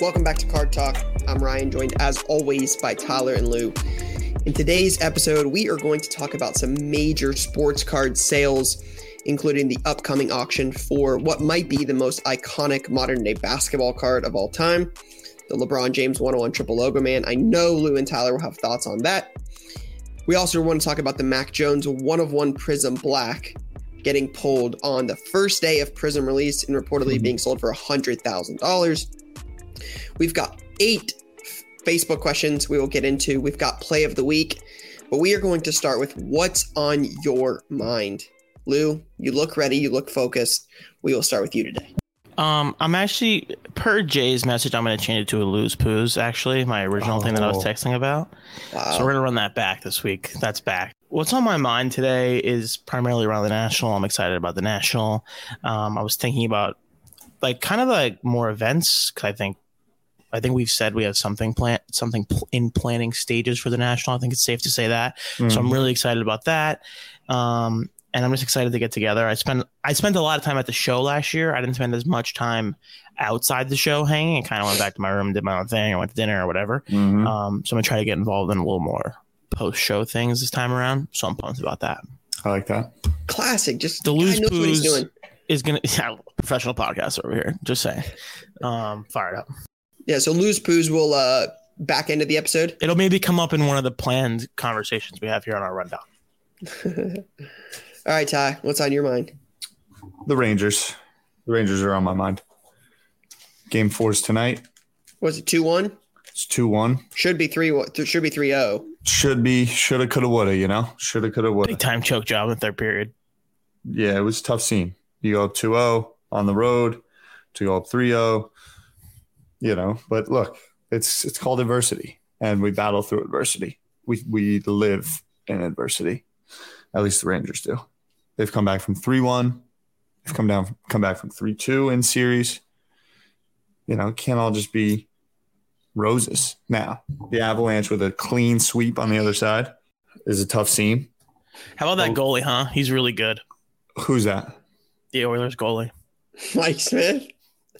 Welcome back to Card Talk. I'm Ryan, joined as always by Tyler and Lou. In today's episode, we are going to talk about some major sports card sales, including the upcoming auction for what might be the most iconic modern day basketball card of all time, the LeBron James 101 Triple Logo Man. I know Lou and Tyler will have thoughts on that. We also want to talk about the Mac Jones one of one Prizm Black getting pulled on the first day of Prizm release and reportedly mm-hmm. being sold for $100,000. We've got eight Facebook questions we will get into. We've got play of the week, but we are going to start with what's on your mind. Lou, you look ready, you look focused. We will start with you today. Um, I'm actually per Jay's message. I'm going to change it to a Lou's Poos. Actually, my original oh. thing that I was texting about. Wow. So we're going to run that back this week. That's back. What's on my mind today is primarily around the national. I'm excited about the national. Um, I was thinking about like kind of like more events. Cause I think I think we've said we have something plan something pl- in planning stages for the national. I think it's safe to say that. Mm-hmm. So I'm mm-hmm. really excited about that. Um, and I'm just excited to get together. I spent I spent a lot of time at the show last year. I didn't spend as much time outside the show hanging. I kind of went back to my room, and did my own thing. I went to dinner or whatever. Mm-hmm. Um, so I'm gonna try to get involved in a little more post show things this time around. So I'm pumped about that. I like that. Classic. Just the Lou's Poos is gonna yeah, professional podcast over here. Just saying. Um, fired up. Yeah, so Lou's Poos will uh back end of the episode. It'll maybe come up in one of the planned conversations we have here on our rundown. All right, Ty, what's on your mind? The Rangers. The Rangers are on my mind. Game four is tonight. Was it two one? It's two one. Should be three. Should be three zero. Oh. Should be. Shoulda. Coulda. Woulda. You know. Shoulda. Coulda. Woulda. Big time choke job in third period. Yeah, it was a tough scene. You go up 2-0 on the road to go up 3-0 you know. But look, it's it's called adversity, and we battle through adversity. We we live in adversity. At least the Rangers do. They've come back from three one. They've come down, come back from three two in series. You know, can't all just be roses. Now, the Avalanche with a clean sweep on the other side is a tough scene. How about that oh. goalie, huh? He's really good. Who's that? The Oilers goalie. Mike Smith.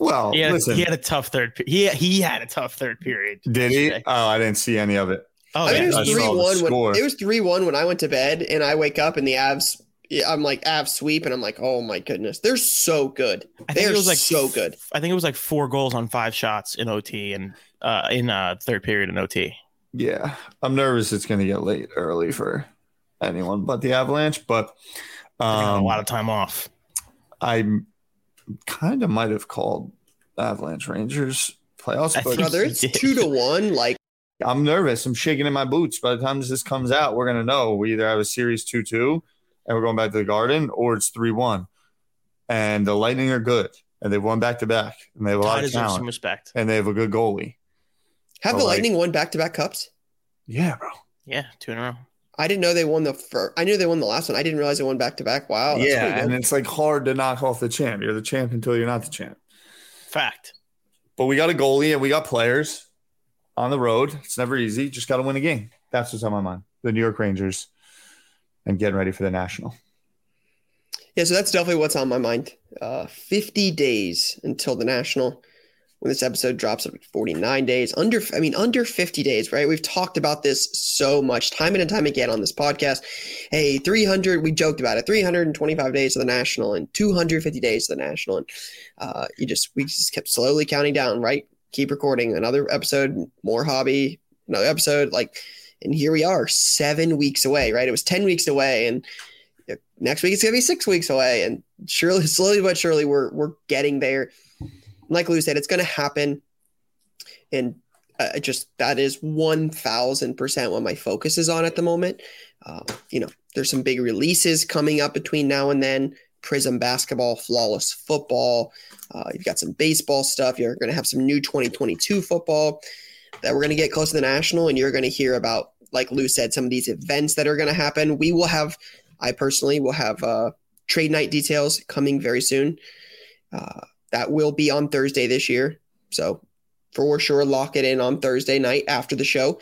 Well, he had, listen, he had a tough third. He he had a tough third period. Did he? Oh, I didn't see any of it. Oh, I mean, it was three one. When, it was three one when I went to bed, and I wake up and the Avs. I'm like Avs sweep, and I'm like, oh my goodness, they're so good. I think They're it was like so good. I think it was like four goals on five shots in OT and uh, in uh, third period in OT. Yeah, I'm nervous. It's going to get late early for anyone but the Avalanche, but um, a lot of time off. I kind of might have called Avalanche Rangers playoffs. but brother, it's two to one. Like I'm nervous. I'm shaking in my boots. By the time this comes out, we're gonna know we either have a series two two, and we're going back to the Garden, or it's three one. And the Lightning are good, and they've won back to back, and they have a lot of talent, some respect, and they have a good goalie. Have but the Lightning won back to back cups? Yeah, bro. Yeah, two in a row. I didn't know they won the first. I knew they won the last one. I didn't realize they won back to back. Wow. yeah, and it's like hard to knock off the champ. You're the champ until you're not the champ. Fact. But we got a goalie and we got players on the road. It's never easy. Just got to win a game. That's what's on my mind. The New York Rangers and getting ready for the national. Yeah, so that's definitely what's on my mind. Uh, 50 days until the national when this episode drops at 49 days under i mean under 50 days right? We've talked about this so much time and time again on this podcast. Hey 300 we joked about it. 325 days to the national and 250 days to the national. And uh, you just we just kept slowly counting down right? Keep recording another episode more hobby another episode like and here we are seven weeks away right? It was 10 weeks away and next week it's gonna be six weeks away and surely slowly but surely we're we're getting there like Lou said, it's going to happen. And uh, just that is 1000% what my focus is on at the moment. Uh, you know, there's some big releases coming up between now and then. Prizm basketball, flawless football. Uh, you've got some baseball stuff. You're going to have some new 2022 football. that we're going to get close to the national, and you're going to hear about, like Lou said, some of these events that are going to happen. We will have, I personally will have uh, trade night details coming very soon. Uh, that will be on Thursday this year. So for sure, lock it in on Thursday night after the show.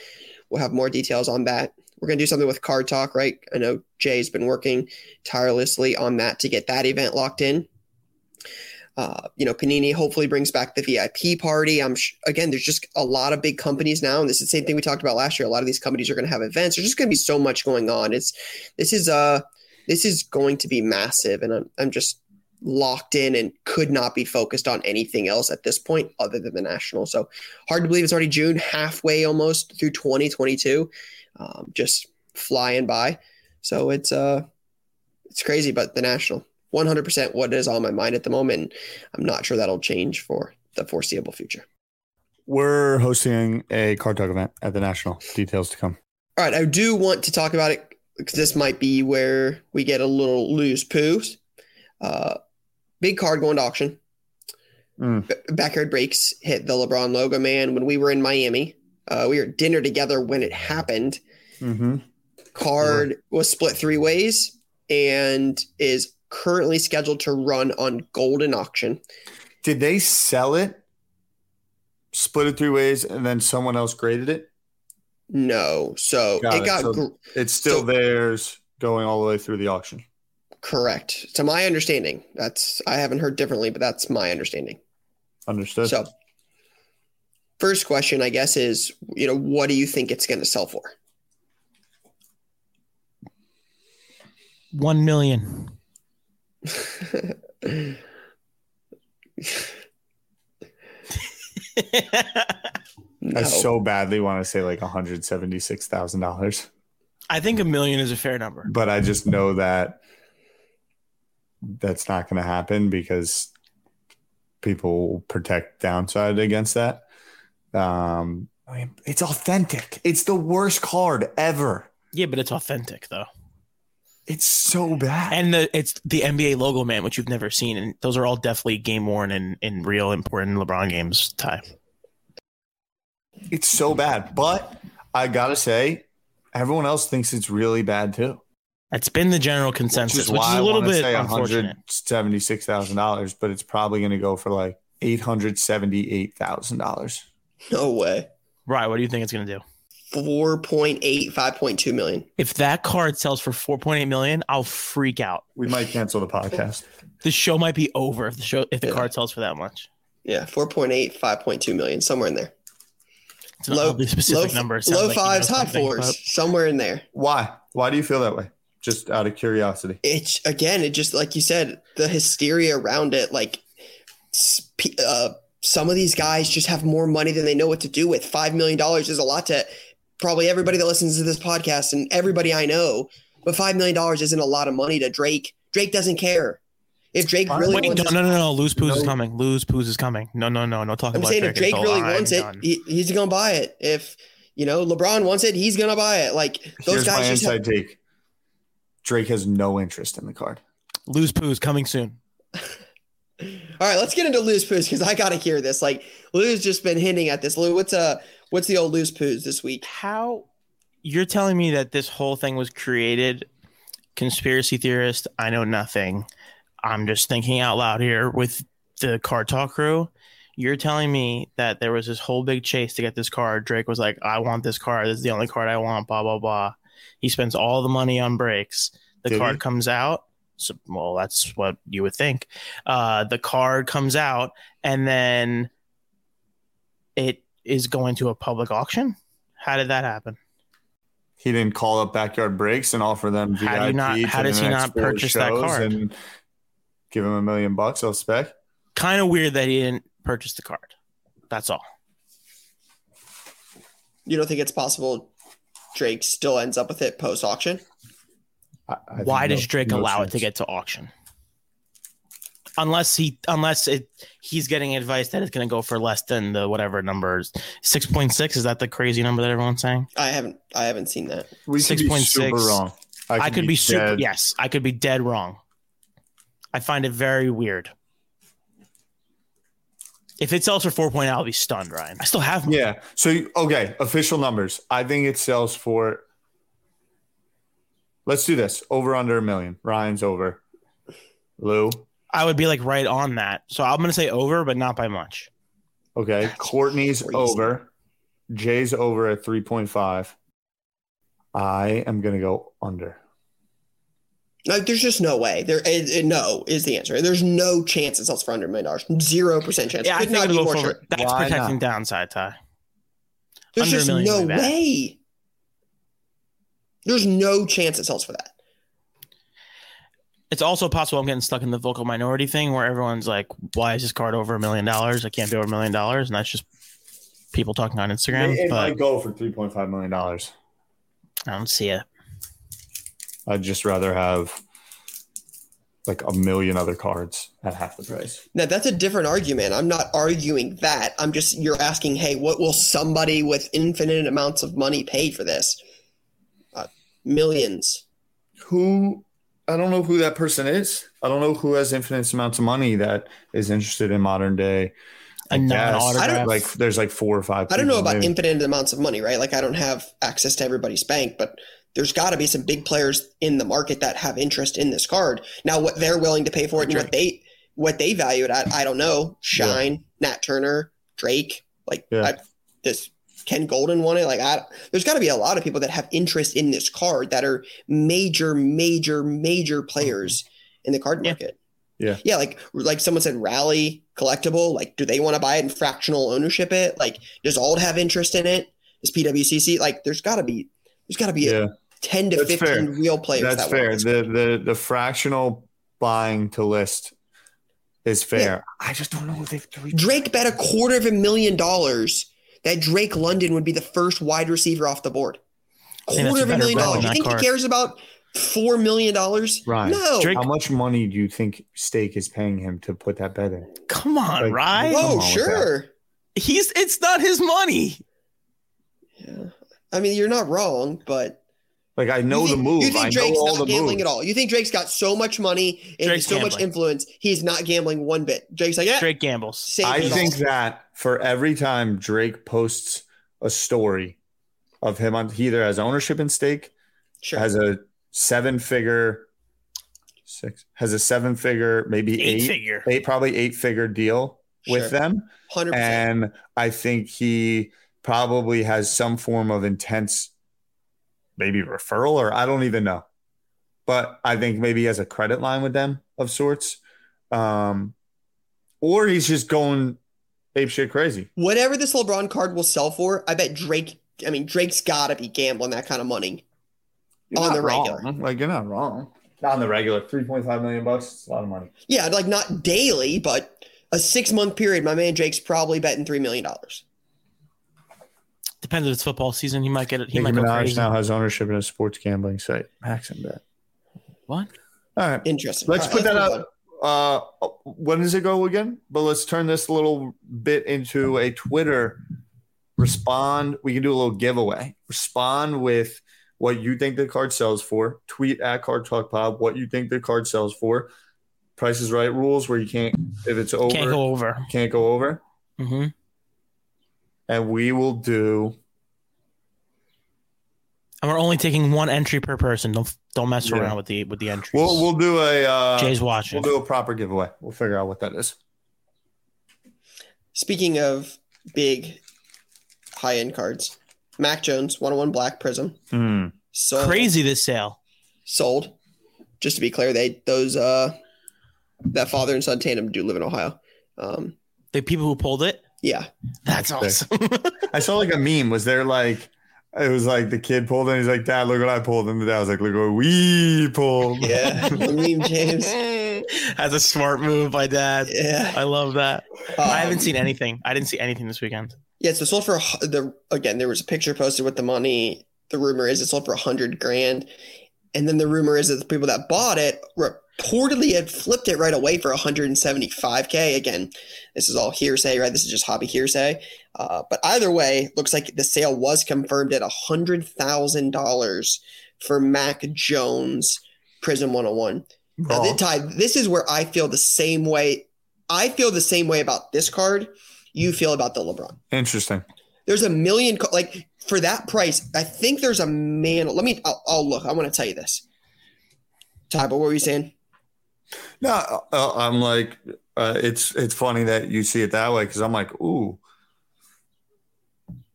We'll have more details on that. We're going to do something with Card Talk, right? I know Jay's been working tirelessly on that to get that event locked in. Uh, you know, Panini hopefully brings back the VIP party. I'm sh- again, there's just a lot of big companies now, and this is the same thing we talked about last year. A lot of these companies are going to have events. There's just going to be so much going on. It's this is uh this is going to be massive, and I'm I'm just locked in and could not be focused on anything else at this point other than the national. So hard to believe it's already June, halfway almost through 2022, um, just flying by. So it's uh it's crazy, but the national 100% what is on my mind at the moment. I'm not sure that'll change for the foreseeable future. We're hosting a card talk event at the National. Details to come. All right. I do want to talk about it because this might be where we get a little Lou's Poos. Uh, big card going to auction. Mm. Backyard breaks hit the LeBron logo, man. When we were in Miami, uh, we were at dinner together when it happened. Mm-hmm. Card yeah. was split three ways and is currently scheduled to run on Goldin Auction. Did they sell it, split it three ways, and then someone else graded it? No. So got it, got. So it's still so, theirs going all the way through the auction. Correct. To my understanding, that's I haven't heard differently, but that's my understanding. Understood. So, first question, I guess, is you know what do you think it's going to sell for? One million. no. I so badly want to say like $176,000. I think a million is a fair number. But I just know that that's not going to happen because people protect downside against that. Um, I mean, it's authentic. It's the worst card ever. Yeah, but it's authentic though. It's so bad. And the, it's the NBA logo, man, which you've never seen. And those are all definitely game worn and in real important LeBron games, time. It's so bad. But I got to say, everyone else thinks it's really bad too. That's been the general consensus, which, which is a little bit unfortunate. Seventy-six thousand dollars, but it's probably going to go for like eight hundred seventy-eight thousand dollars. No way. Right. What do you think it's going to do? 4.8 5.2 million if that card sells for 4.8 million i'll freak out we might cancel the podcast the show might be over if the show if the yeah. card sells for that much yeah 4.8 5.2 million somewhere in there it's low specific low, number low like fives high fours somewhere in there why why do you feel that way just out of curiosity it's again it just like you said the hysteria around it like uh, some of these guys just have more money than they know what to do with. Five million dollars is a lot to probably everybody that listens to this podcast and everybody I know, but $5 million isn't a lot of money to Drake. Drake doesn't care. If Drake really Wait, wants no, no, no, no, Lou's Poos no. is coming. Lou's Poos is coming. No, no, no, no talking I'm about saying Drake if Drake really wants it, he, he's going to buy it. If, you know, LeBron wants it, he's going to buy it. Like those Here's guys my inside have- take. Drake has no interest in the card. Lou's Poos coming soon. All right, let's get into Lou's Poos because I got to hear this. Like Lou's just been hinting at this. Lou, what's uh What's the old Lou's Poos this week? How you're telling me that this whole thing was created? Conspiracy theorist, I know nothing. I'm just thinking out loud here with the card talk crew. You're telling me that there was this whole big chase to get this card. Drake was like, I want this card. This is the only card I want, blah, blah, blah. He spends all the money on breaks. The Did card he? comes out. So, well, that's what you would think. Uh, the card comes out, and then it is going to a public auction? How did that happen? He didn't call up backyard breaks and offer them how VIP. Not, how does he not purchase that card and give him a million bucks? I'll spec. Kind of weird that he didn't purchase the card. That's all. You don't think it's possible Drake still ends up with it post auction? Why does Drake no allow chance. it to get to auction? unless he unless it he's getting advice that it's going to go for less than the whatever numbers 6.6 is that the crazy number that everyone's saying? I haven't i haven't seen that. We 6.6 wrong. I, I could be, be super yes i could be dead wrong. I find it very weird If it sells for 4.0, I'll be stunned, Ryan. I still have mine. Yeah. So okay, official numbers. I think it sells for Let's do this. Over under a million. Ryan's over. Lou. I would be like right on that. So I'm gonna say over, but not by much. Okay. That's Courtney's crazy. over. Jay's over at 3.5. I am gonna go under. Like, there's just no way. There, is, no is the answer. There's no chance it sells for under a million dollars. Zero percent chance. Yeah, Could I think it'll go for, That's Why protecting not? downside, Ty. There's under just no way. There's no chance it sells for that. It's also possible I'm getting stuck in the vocal minority thing where everyone's like, "Why is this card over a million dollars? I can't be over a million dollars," and that's just people talking on Instagram. It, it but might go for three point five million dollars. I don't see it. I'd just rather have like a million other cards at half the price. Now that's a different argument. I'm not arguing that. I'm just you're asking, hey, what will somebody with infinite amounts of money pay for this? Uh, millions. Who I don't know who that person is. I don't know who has infinite amounts of money that is interested in modern day. I guess. I don't like there's like four or five. I don't know about maybe. infinite amounts of money, right? Like I don't have access to everybody's bank, but there's got to be some big players in the market that have interest in this card. Now, what they're willing to pay for it and what they what they value it at, I don't know. Shine, yeah. Nat Turner, Drake, like yeah. I, this Ken Goldin won it. Like, I, there's got to be a lot of people that have interest in this card that are major, major, major players in the card market. Yeah. Yeah. Like, like someone said, rally collectible. Like, do they want to buy it and fractional ownership it? Like, does Alt have interest in it? Does PWCC? Like, there's got to be, there's got to be yeah. 10 to That's 15 fair. real players. That's that fair. The, the, the fractional buying to list is fair. Yeah. I just don't know if they've Drake bet a quarter of a million dollars that Drake London would be the first wide receiver off the board. Quarter of a million dollars. You think card. he cares about four million dollars? Right. No. Drake, How much money do you think Stake is paying him to put that bet in? Come on, like, right? Oh, sure. He's it's not his money. Yeah. I mean, you're not wrong, but like I know think, the move. You think Drake's not gambling moves. at all? You think Drake's got so much money and Drake's so gambling. much influence? He's not gambling one bit. Drake's like, yeah, Drake gambles. I think all. that for every time Drake posts a story of him on he either has ownership in stake, sure. has a seven figure, six has a seven figure, maybe eight, eight figure, eight probably eight figure deal sure. with them. 100%. And I think he probably has some form of intense maybe referral or I don't even know. But I think maybe he has a credit line with them of sorts. Um, or he's just going ape shit crazy. Whatever this LeBron card will sell for, I bet Drake. I mean, Drake's got to be gambling that kind of money you're on the wrong. regular. Like you're not wrong. Not on the regular, three point five million bucks. It's a lot of money. Yeah, like not daily, but a six month period. My man Drake's probably betting three million dollars. Depends if it's football season. He might get it. He Nicki might Minaj crazy. now has ownership in a sports gambling site. Max and bet. What? All right. Interesting. Let's put that out. Uh, when does it go again? But let's turn this little bit into a Twitter respond. We can do a little giveaway. Respond with what you think the card sells for. Tweet at Card Talk Pod what you think the card sells for. Price is Right rules where you can't if it's over can't go over can't go over. Mm-hmm and we will do. And we're only taking one entry per person. Don't don't mess yeah. around with the with the entries. We'll we'll do a uh, Jay's watching. We'll do a proper giveaway. We'll figure out what that is. Speaking of big high end cards, Mac Jones, 101 Black Prizm. Mm. So crazy this sale. Sold. Just to be clear, they those uh that father and son tandem do live in Ohio. Um, the people who pulled it. Yeah. That's, awesome. I saw like a meme. Was there like it was like the kid pulled and he's like, Dad, look what I pulled. And the dad was like, Look what we pulled. Yeah. the meme, James. That's a smart move by dad. Yeah. I love that. Um, I haven't seen anything. I didn't see anything this weekend. Yeah, so sold for the again, there was a picture posted with the money. The rumor is it sold for a hundred grand. And then the rumor is that the people that bought it reportedly had flipped it right away for 175k. Again, this is all hearsay, right? This is just hobby hearsay. Uh, but either way, looks like the sale was confirmed at hundred thousand dollars for Mac Jones Prizm 101. Now, this, Ty, this is where I feel the same way I feel the same way about this card you feel about the LeBron. Interesting. There's a million like for that price. I think there's a man. Let me. I'll, I'll look. I want to tell you this. Ty, but what were you saying? No, uh, I'm like, uh, it's it's funny that you see it that way because I'm like, ooh,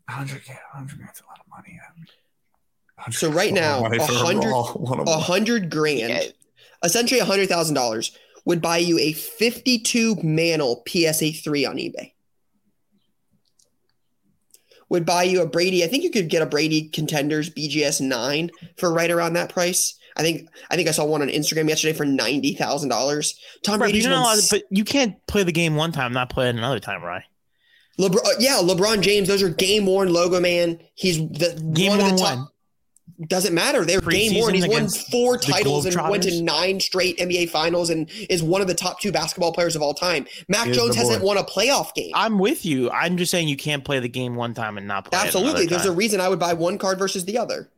100k, 100 grand a lot of money. So right now, a hundred, a hundred grand, essentially a hundred thousand dollars would buy you a 52 Mantle PSA three on eBay. Would buy you a Brady. I think you could get a Brady Contenders BGS nine for right around that price. I think I think I saw one on Instagram yesterday for ninety thousand dollars. Tom Brady, but, you know, won but you can't play the game one time, not play it another time, right? LeBron, uh, yeah, LeBron James. Those are game worn logo man. He's the Game one of one the one. Doesn't matter. They're game worn. Preseason He's won four titles and went to nine straight NBA finals and is one of the top two basketball players of all time. Mac He Jones hasn't boy. won a playoff game. I'm with you. I'm just saying you can't play the game one time and not play it Absolutely. another There's a reason I would buy one card versus the other.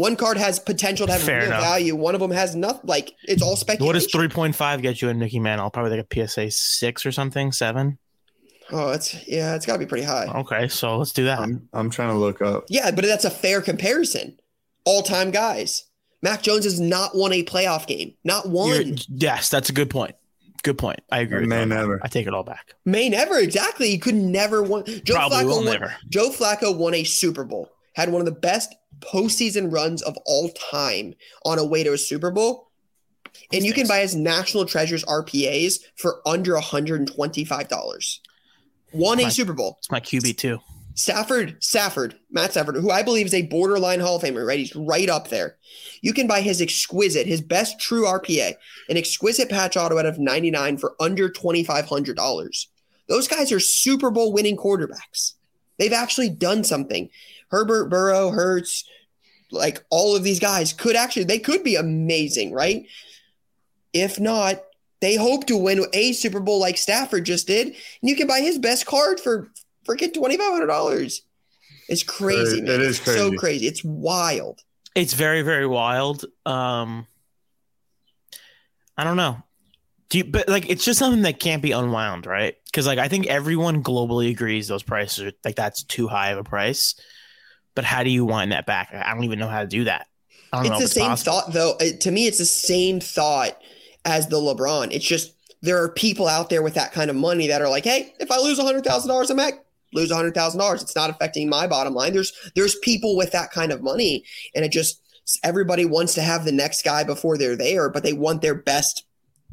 One card has potential to have Fair real enough. value. One of them has nothing. Like it's all speculation. What does 3.5 get you in Mickey Mantle? Probably like a PSA six or something, seven. Oh, it's yeah, it's got to be pretty high. Okay, so let's do that. I'm I'm trying to look up. Yeah, but that's a fair comparison. All time guys. Mac Jones has not won a playoff game. Not You're- one. yes, that's a good point. Good point. I agree. May that. never. I take it all back. May never exactly. He could never won. Joe Probably Flacco will won, never. Joe Flacco won a Super Bowl. Had one of the best postseason runs of all time on a way to a Super Bowl. And you can buy his National Treasures RPAs for under $125. Won a Super Bowl. It's my QB too. Stafford, Stafford, Matt Stafford, who I believe is a borderline Hall of Famer, right? He's right up there. You can buy his exquisite, his best true RPA, an exquisite patch auto out of 99 for under $2,500. Those guys are Super Bowl winning quarterbacks. They've actually done something. Herbert, Burrow, Hurts, like all of these guys could actually, they could be amazing, right? If not, they hope to win a Super Bowl like Stafford just did. And you can buy his best card for freaking twenty five hundred dollars. It's crazy, man. it is It's so crazy. crazy. It's wild. It's very, very wild. Um, I don't know. Do you, but like it's just something that can't be unwound, right? Because like I think everyone globally agrees those prices are like that's too high of a price. But how do you wind that back? I don't even know how to do that. I don't know It's the same possible. thought, though. It- to me, it's the same thought as the LeBron. It's just there are people out there with that kind of money that are like, hey, if I lose hundred thousand dollars, I'm Mac. Lose hundred thousand dollars. It's not affecting my bottom line. There's there's people with that kind of money, and it just everybody wants to have the next guy before they're there, but they want their best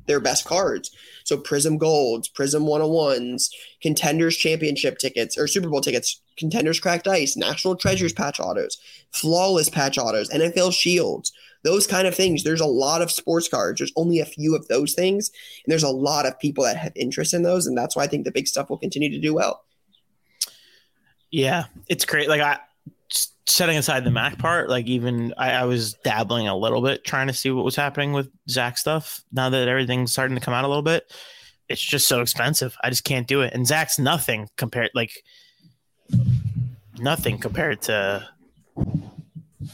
their best cards. So Prizm Golds, Prizm 101s, Contenders Championship tickets or Super Bowl tickets, Contenders Cracked Ice, National Treasures patch autos, Flawless patch autos, NFL Shields, those kind of things. There's a lot of sports cards. There's only a few of those things, and there's a lot of people that have interest in those, and that's why I think the big stuff will continue to do well. Yeah, it's great. Like I setting aside the Mac part, like even I, I was dabbling a little bit trying to see what was happening with Zach stuff. Now that everything's starting to come out a little bit, it's just so expensive. I just can't do it. And Zach's nothing compared, like nothing compared to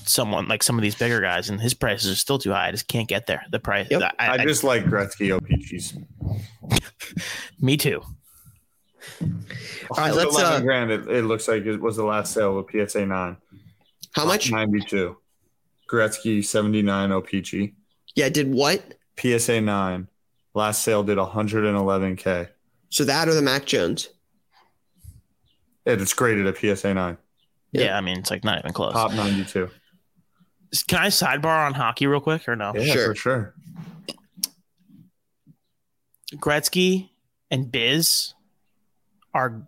someone like some of these bigger guys, and his prices are still too high. I just can't get there. The price. Yep. I, I I- just like Gretzky OPCs. me too. All right, let's, 11 uh, grand. It, it looks like it was the last sale of PSA nine. How much? 92. Gretzky 79 OPC. Yeah, did what? PSA nine. Last sale did 111k. So that or the Mac Jones? It, it's graded at PSA nine. Yep. Yeah, I mean it's like not even close. Top 92. Can I sidebar on hockey real quick or no? Yeah, Sure. for sure. Gretzky and Biz are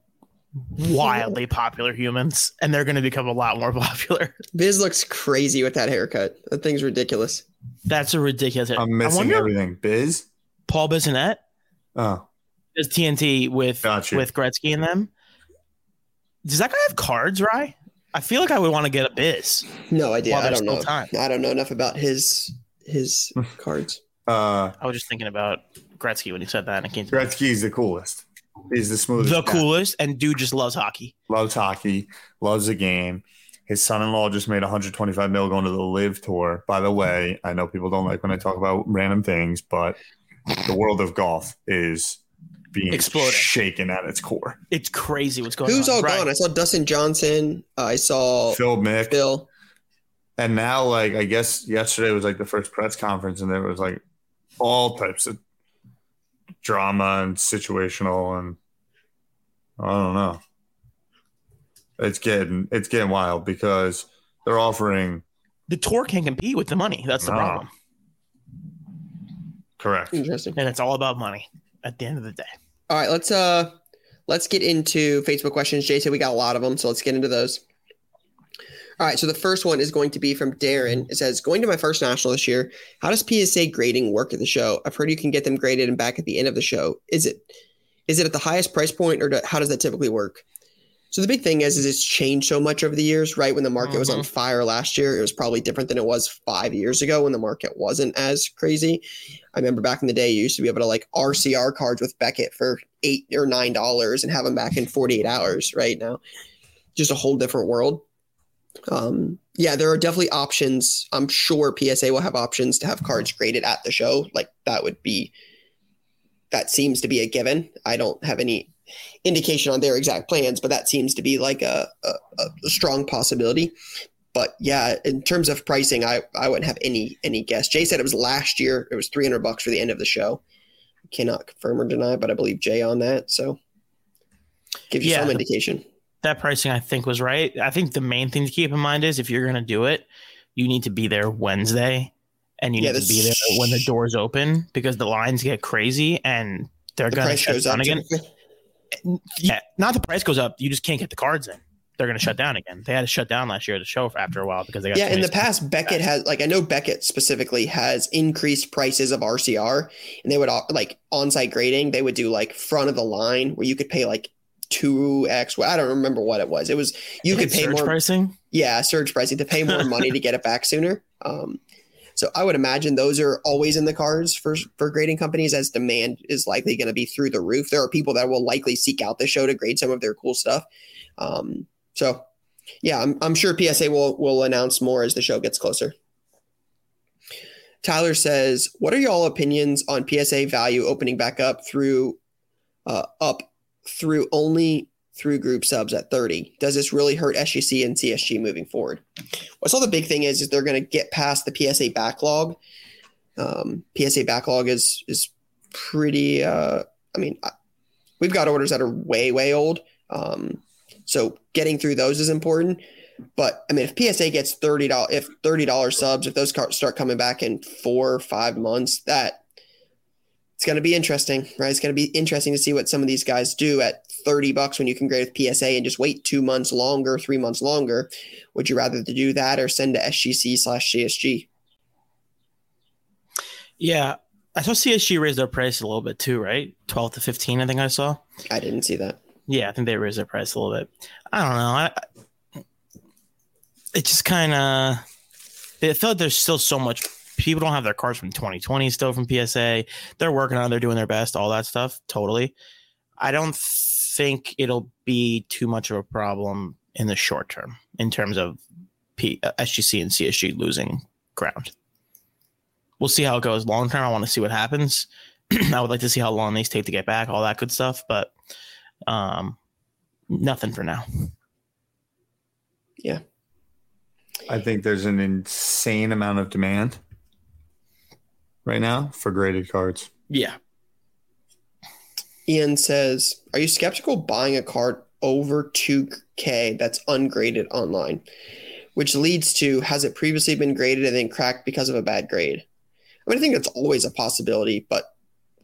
wildly popular humans, and they're going to become a lot more popular. Biz looks crazy with that haircut. That thing's ridiculous. That's a ridiculous. I'm missing wonder everything. Biz? Paul Bissonnette Oh, is TNT with Gotcha. with Gretzky and them. Does that guy have cards, Rye? I feel like I would want to get a Biz. No idea. I don't know. time. I don't know enough about his his cards. uh, I was just thinking about Gretzky when he said that, and it came to me. Gretzky's the coolest. He's the smoothest. the guy. coolest, and dude just loves hockey. Loves hockey. Loves the game. His son-in-law just made 125 mil going to the LIV Tour. By the way, I know people don't like when I talk about random things, but the world of golf is being exploding, shaken at its core. It's crazy what's going Who's on. Who's all right. gone? I saw Dustin Johnson. Uh, I saw Phil Mick. Phil. And now, like, I guess yesterday was like the first press conference, and there was like all types of drama and situational, and I don't know. It's getting it's getting wild because they're offering the tour can't compete with the money. That's the no. problem. Correct. Interesting. And it's all about money at the end of the day. All right, let's uh let's get into Facebook questions. Jay said we got a lot of them, so let's get into those. All right, so the first one is going to be from Darren. It says, "Going to my first national this year. How does PSA grading work at the show? I've heard you can get them graded and back at the end of the show. Is it is it at the highest price point, or do, how does that typically work?" So the big thing is, is it's changed so much over the years, right? When the market mm-hmm. was on mm-hmm. fire last year, it was probably different than it was five years ago when the market wasn't as crazy. I remember back in the day, you used to be able to like RCR cards with Beckett for eight or nine dollars and have them back in 48 hours. Right now, just a whole different world. Um, yeah, there are definitely options. I'm sure PSA will have options to have cards graded at the show. Like that would be that seems to be a given. I don't have any indication on their exact plans, but that seems to be like a, a, a strong possibility. But yeah, in terms of pricing, I, I wouldn't have any any guess. Jay said it was last year. It was 300 bucks for the end of the show. Cannot confirm or deny, but I believe Jay on that. So gives you yeah, some indication. That pricing I think was right. I think the main thing to keep in mind is if you're going to do it, you need to be there Wednesday and you yeah, need to be there when the doors open because the lines get crazy and they're the going to shut down again. yeah, not the price goes up. You just can't get the cards in. They're going to shut down again. They had to shut down last year at the show after a while because they got yeah. In the past, Beckett has like I know Beckett specifically has increased prices of RCR, and they would like on-site grading. They would do like front of the line where you could pay like two x. I don't remember what it was. It was you could pay more pricing. Yeah, surge pricing to pay more money to get it back sooner. Um, so I would imagine those are always in the cards for for grading companies as demand is likely going to be through the roof. There are people that will likely seek out the show to grade some of their cool stuff. Um, so yeah, I'm, I'm sure PSA will will announce more as the show gets closer. Tyler says, "What are y'all opinions on PSA value opening back up through uh, up through only through group subs at 30. Does this really hurt SGC and CSG moving forward? Well, so the big thing is, is they're going to get past the PSA backlog. Um, PSA backlog is is pretty. Uh, I mean, we've got orders that are way way old. Um, so getting through those is important. But I mean, if PSA gets thirty dollars, if thirty dollars subs, if those start coming back in four or five months, that it's going to be interesting, right? It's going to be interesting to see what some of these guys do at 30 bucks when you can grade with PSA and just wait two months longer, three months longer. Would you rather to do that or send to SGC slash CSG? Yeah. I saw CSG raise their price a little bit too, right? 12 to 15, I think I saw. I didn't see that. Yeah, I think they raised their price a little bit. I don't know. I, it just kind of, I feel like there's still so much people don't have their cards from 2020 still from PSA. They're working on it, they're doing their best, all that stuff. Totally. I don't think it'll be too much of a problem in the short term in terms of P- uh, SGC and CSG losing ground. We'll see how it goes long term. I want to see what happens. I would like to see how long these take to get back, all that good stuff, but um, nothing for now. Yeah. I think there's an insane amount of demand right now for graded cards. Yeah. Ian says, Are you skeptical buying a card over 2K that's ungraded online? Which leads to has it previously been graded and then cracked because of a bad grade? I mean, I think that's always a possibility, but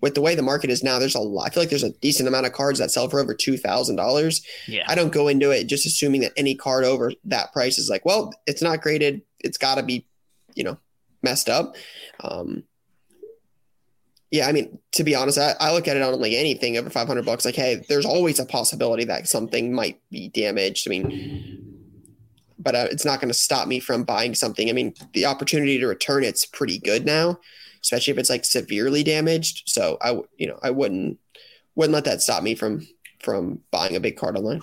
with the way the market is now, there's a lot. I feel like there's a decent amount of cards that sell for over two thousand dollars. Yeah, I don't go into it just assuming that any card over that price is like, well, it's not graded. It's got to be, you know, messed up. Um, yeah, I mean, to be honest, I, I look at it on like anything over 500 bucks. Like, hey, there's always a possibility that something might be damaged. I mean, but uh, it's not going to stop me from buying something. I mean, the opportunity to return it's pretty good now, especially if it's like severely damaged. So I, you know, I wouldn't wouldn't let that stop me from from buying a big card online.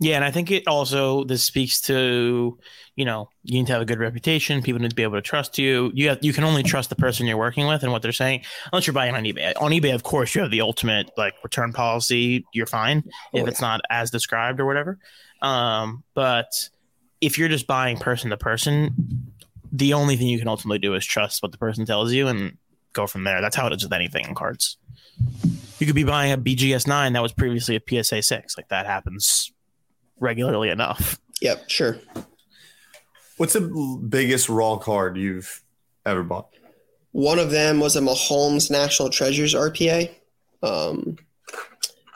Yeah, and I think it also this speaks to you know you need to have a good reputation. People need to be able to trust you. You have, you can only trust the person you're working with and what they're saying, unless you're buying on eBay. On eBay, of course, you have the ultimate like return policy. You're fine oh, if yeah. it's not as described or whatever. Um, but if you're just buying person to person, the only thing you can ultimately do is trust what the person tells you and go from there. That's how it is with anything in cards. You could be buying a BGS nine that was previously a PSA six. Like that happens regularly enough. Yep, sure. What's the biggest raw card you've ever bought? One of them was a Mahomes National Treasures RPA. Um,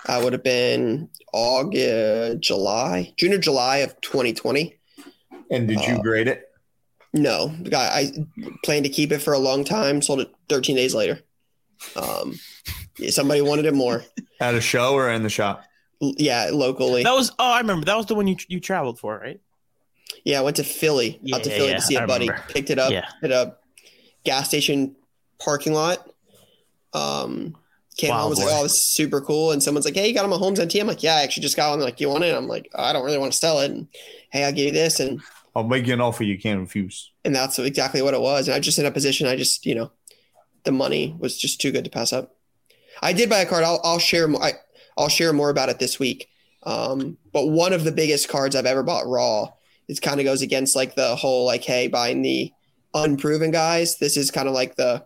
I would have been August, July, June or July of 2020. And did you uh, grade it? No, I, I planned to keep it for a long time. Sold it 13 days later. Um, somebody wanted it more. At a show or in the shop? Yeah, locally. That was oh, I remember. That was the one you you traveled for, right? Yeah, I went to Philly, yeah, out to Philly yeah, to see a I buddy. Remember. Picked it up yeah. at a gas station parking lot. Um, came wow, home was boy. like, "Oh, this is super cool." And someone's like, "Hey, you got a Mahomes NT?" I'm like, "Yeah, I actually just got one." like, "You want it?" I'm like, "I don't really want to sell it." And hey, I'll give you this, and I'll make you an offer you can't refuse. And that's exactly what it was. And I just in a position, I just you know, the money was just too good to pass up. I did buy a card. I'll, I'll share. I, I'll share more about it this week. Um, but one of the biggest cards I've ever bought raw. It kind of goes against like the whole like, hey, buying the unproven guys. This is kind of like the.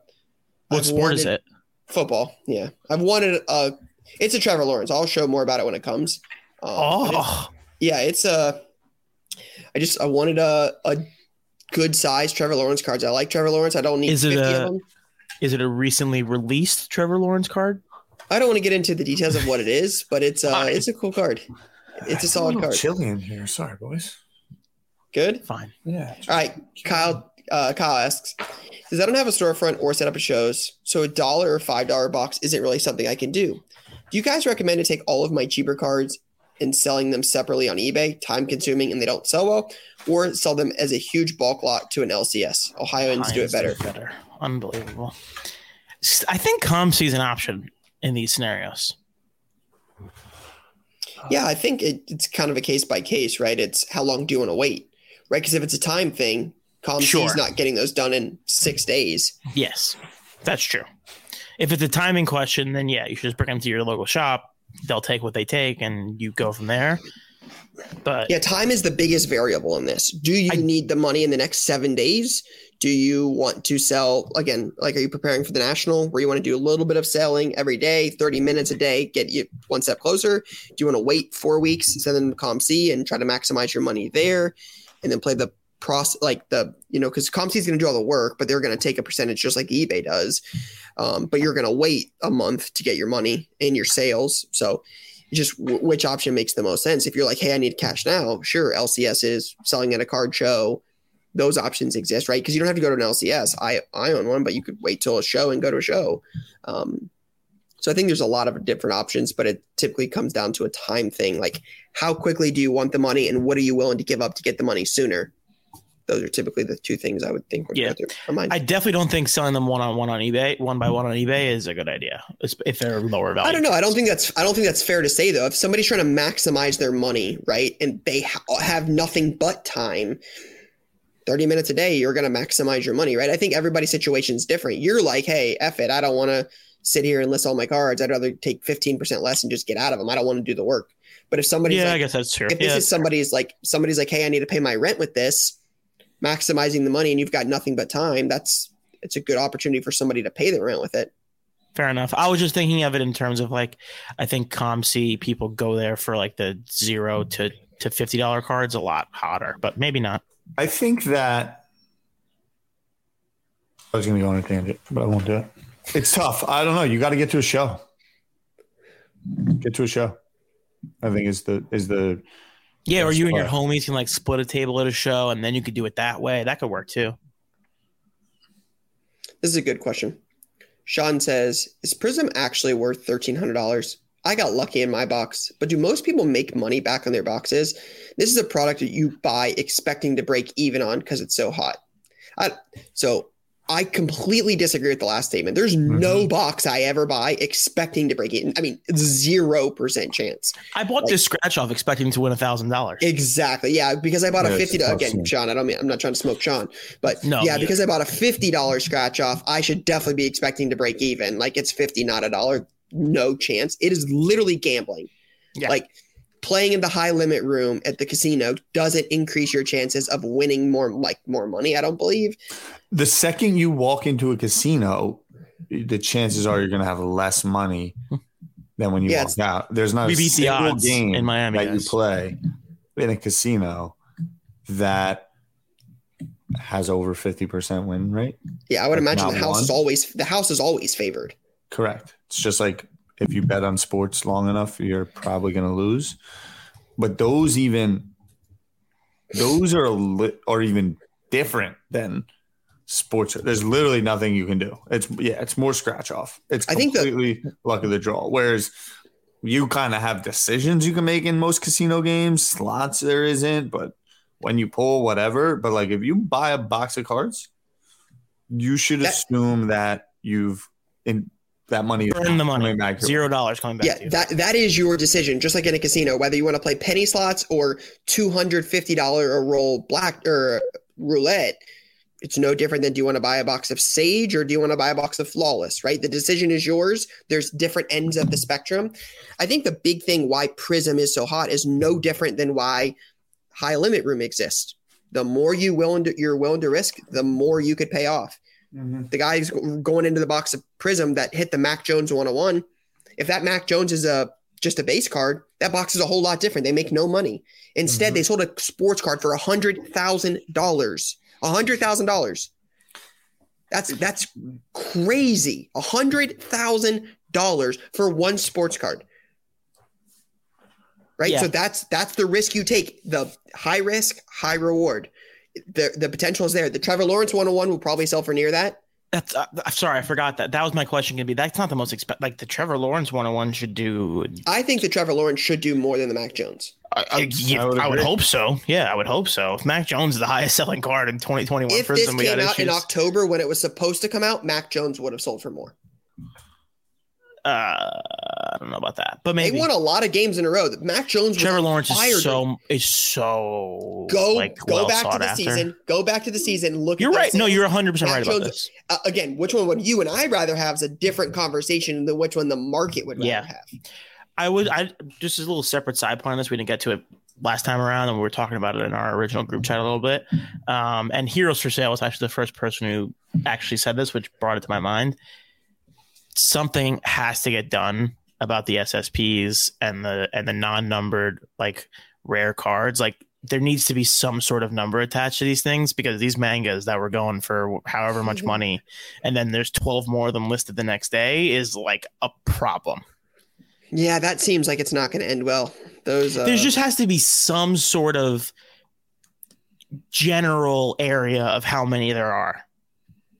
What I've sport is it? Football. Yeah, I've wanted a. It's a Trevor Lawrence. I'll show more about it when it comes. Um, oh. It's, yeah, it's a. I just I wanted a a good size Trevor Lawrence cards. I like Trevor Lawrence. I don't need is it a, Is it a recently released Trevor Lawrence card? I don't want to get into the details of what it is, but it's uh, it's a cool card. It's a solid card. Chilly in here. Sorry, boys. Good. Fine. Yeah. All right. Kyle. Uh, Kyle asks, "Does I don't have a storefront or set up a shows, so a dollar or five dollar box isn't really something I can do. Do you guys recommend to take all of my cheaper cards and selling them separately on eBay, time consuming and they don't sell well, or sell them as a huge bulk lot to an LCS? Ohioans do it better. better. Unbelievable. I think COMC's an option in these scenarios? Yeah, I think it, it's kind of a case by case, right? It's how long do you want to wait, right? Because if it's a time thing, COMC's sure. not getting those done in six days. Yes, that's true. If it's a timing question, then yeah, you should just bring them to your local shop. They'll take what they take, and you go from there. But yeah, time is the biggest variable in this. Do you I, need the money in the next seven days? Do you want to sell again? Like, are you preparing for the national where you want to do a little bit of selling every day, 30 minutes a day, get you one step closer? Do you want to wait four weeks, send them to COMC and try to maximize your money there and then play the process like the, you know, because COMC is going to do all the work, but they're going to take a percentage just like eBay does. Um, but you're going to wait a month to get your money in your sales. So, just w- which option makes the most sense. If you're like, hey, I need cash now, sure, LCS is selling at a card show those options exist, right? Because you don't have to go to an LCS. I I own one, but you could wait till a show and go to a show. Um, so I think there's a lot of different options, but it typically comes down to a time thing. Like, how quickly do you want the money, and what are you willing to give up to get the money sooner? Those are typically the two things I would think. Would yeah, I definitely don't think selling them one on one on eBay, one by one on eBay, is a good idea if they're lower value. I don't know. I don't think that's. I don't think that's fair to say though. If somebody's trying to maximize their money, right, and they ha- have nothing but time, 30 minutes a day, you're going to maximize your money, right? I think everybody's situation is different. You're like, hey, F it. I don't want to sit here and list all my cards. I'd rather take 15% less and just get out of them. I don't want to do the work. But if somebody's yeah, like, I guess that's true. If this yeah, is somebody's like, somebody's like, hey, I need to pay my rent with this, maximizing the money and you've got nothing but time, that's, it's a good opportunity for somebody to pay the rent with it. Fair enough. I was just thinking of it in terms of like, I think COMC people go there for like the zero to, to $50 cards a lot hotter, but maybe not. I think that I was going to go on a tangent, but I won't do it. It's tough. I don't know. You got to get to a show. Get to a show. I think is the is the yeah. Or you and your homies can like split a table at a show, and then you could do it that way. That could work too. This is a good question. Sean says, "Is Prizm actually worth thirteen hundred dollars?" I got lucky in my box, but do most people make money back on their boxes? This is a product that you buy expecting to break even on because it's so hot. I, so I completely disagree with the last statement. There's mm-hmm. no box I ever buy expecting to break even. I mean, zero percent chance. I bought like, this scratch off expecting to win a thousand dollars. Exactly. Yeah, because I bought yeah, a fifty. Again, Sean, I don't mean I'm not trying to smoke Sean, but no, yeah, because I bought a fifty dollar scratch off, I should definitely be expecting to break even. Like it's fifty, not a dollar. No chance. It is literally gambling. Yeah. Like playing in the high limit room at the casino doesn't increase your chances of winning more like more money. I don't believe. The second you walk into a casino, the chances are you're going to have less money than when you yeah, walk out. There's not we a beat the odds game in Miami that guys. you play in a casino that has over 50% win rate. Yeah, I would like imagine the house one. is always the house is always favored. Correct. It's just like if you bet on sports long enough, you're probably going to lose. But those even those are li- are even different than sports. There's literally nothing you can do. It's yeah, it's more scratch off. It's I think completely luck of the draw. Whereas you kind of have decisions you can make in most casino games. Slots there isn't, but when you pull whatever. But like if you buy a box of cards, you should that, assume that you've in that money burn the money. back zero dollars coming back yeah that that is your decision just like in a casino whether you want to play penny slots or $250 a roll black or roulette it's no different than do you want to buy a box of sage or do you want to buy a box of flawless right? The decision is yours. There's different ends of the spectrum. I think the big thing why Prizm is so hot is no different than why high limit room exists. The more you willing to, you're willing to risk the more you could pay off Mm-hmm. The guys going into the box of Prizm that hit the Mac Jones 101. If that Mac Jones is a just a base card, that box is a whole lot different. They make no money. Instead, mm-hmm. they sold a sports card for a hundred thousand dollars. A hundred thousand dollars. That's that's crazy. A hundred thousand dollars for one sports card. Right. Yeah. So that's that's the risk you take. The high risk, high reward the the potential is there. The Trevor Lawrence 101 will probably sell for near that. That's uh, sorry, I forgot that. That was my question. Gonna be that's not the most exp- like the Trevor Lawrence 101 should do. I think the Trevor Lawrence should do more than the Mac Jones. I, I, yeah, I, would, I would, hope so. Yeah, I would hope so. If Mac Jones is the highest selling card in 2021, if this came out in October when it was supposed to come out, Mac Jones would have sold for more. Uh, I don't know about that, but maybe they won a lot of games in a row. Mac Jones, Trevor Lawrence is so is so go like, go well back to the after. season. Go back to the season. Look, you're right. No, you're 100 percent right Jones, about this. Uh, again, which one would you and I rather have is a different conversation than which one the market would rather yeah. have. I would. I just as a little separate side point on this. We didn't get to it last time around, and we were talking about it in our original group chat a little bit. Um, and Heroes for Sale was actually the first person who actually said this, which brought it to my mind something has to get done about the SSPs and the and the non-numbered like rare cards. Like there needs to be some sort of number attached to these things because these mangas that were going for however much money and then there's 12 more of them listed the next day is like a problem. Yeah, that seems like it's not going to end well. Those uh... there just has to be some sort of general area of how many there are.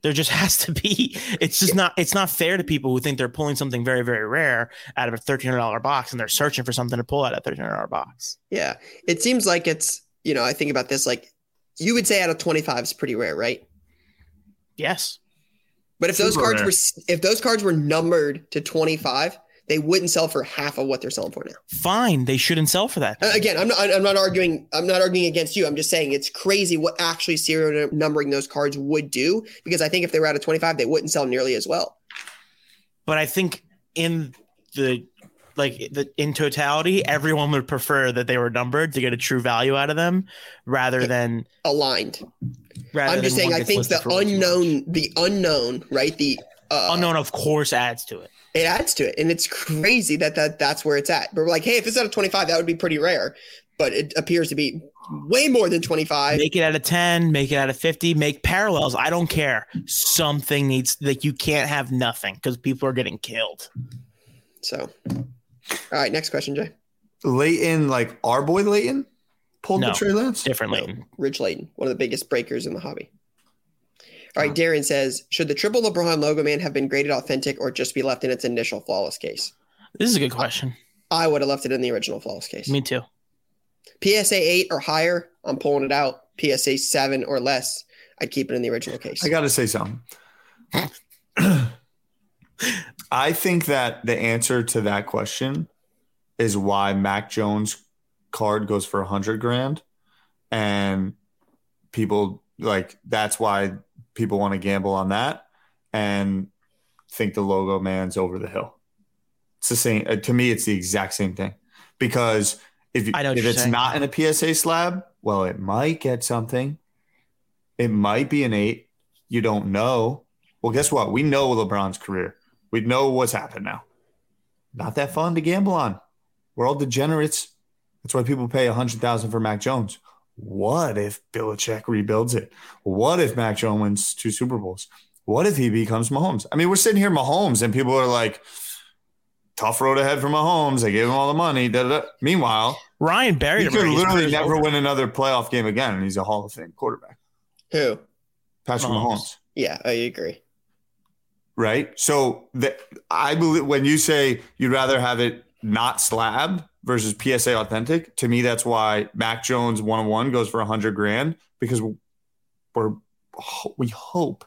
There just has to be. It's just not. It's not fair to people who think they're pulling something very, very rare out of a thirteen hundred dollar box, and they're searching for something to pull out of a thirteen hundred dollar box. Yeah, it seems like it's. You know, I think about this like you would say out of twenty five is pretty rare, right? Yes. But if Super those cards rare. were if those cards were numbered to twenty five, they wouldn't sell for half of what they're selling for now. Fine, they shouldn't sell for that. Again, I'm not I'm not arguing I'm not arguing against you. I'm just saying it's crazy what actually serial numbering those cards would do because I think if they were out of 25 they wouldn't sell nearly as well. But I think in the like the in totality, everyone would prefer that they were numbered to get a true value out of them rather than aligned. Rather I'm just saying I think the unknown the unknown, right? The uh, unknown of course adds to it it adds to it. And it's crazy that, that that's where it's at. But we're like hey if it's out of 25 that would be pretty rare. But it appears to be way more than 25 make it out of 10 make it out of 50 make parallels. I don't care. Something needs like you can't have nothing because people are getting killed. So all right next question jay. Leighton like our boy leighton pulled no, the Trey Lance different leighton no, Rich Leighton one of the biggest breakers in the hobby all right, uh-huh. Darren says, should the triple LeBron Logoman have been graded authentic or just be left in its initial flawless case? This is a good question. I would have left it in the original flawless case. Me too. PSA 8 or higher, I'm pulling it out. PSA 7 or less, I'd keep it in the original case. I got to say something. I think that the answer to that question is why Mac Jones card goes for a hundred grand, and people like that's why people want to gamble on that and think the Logoman's over the hill. It's the same uh, to me. It's the exact same thing because if if it's saying. not in a PSA slab, well, it might get something. It might be an eight. You don't know. Well, guess what? We know LeBron's career. We know what's happened now. Not that fun to gamble on. We're all degenerates. That's why people pay a hundred thousand for Mac Jones. What if Belichick rebuilds it? What if Mac Jones wins two Super Bowls? What if he becomes Mahomes? I mean, we're sitting here Mahomes, and people are like, tough road ahead for Mahomes. They gave him all the money. Da, da, da. Meanwhile, Ryan Barry could literally never win another playoff game again, and he's a Hall of Fame quarterback. Who? Patrick Mahomes. Mahomes. Yeah, I agree. Right. So the, I believe when you say you'd rather have it not slab versus PSA authentic, to me that's why Mac Jones one on one goes for a hundred grand because we're we hope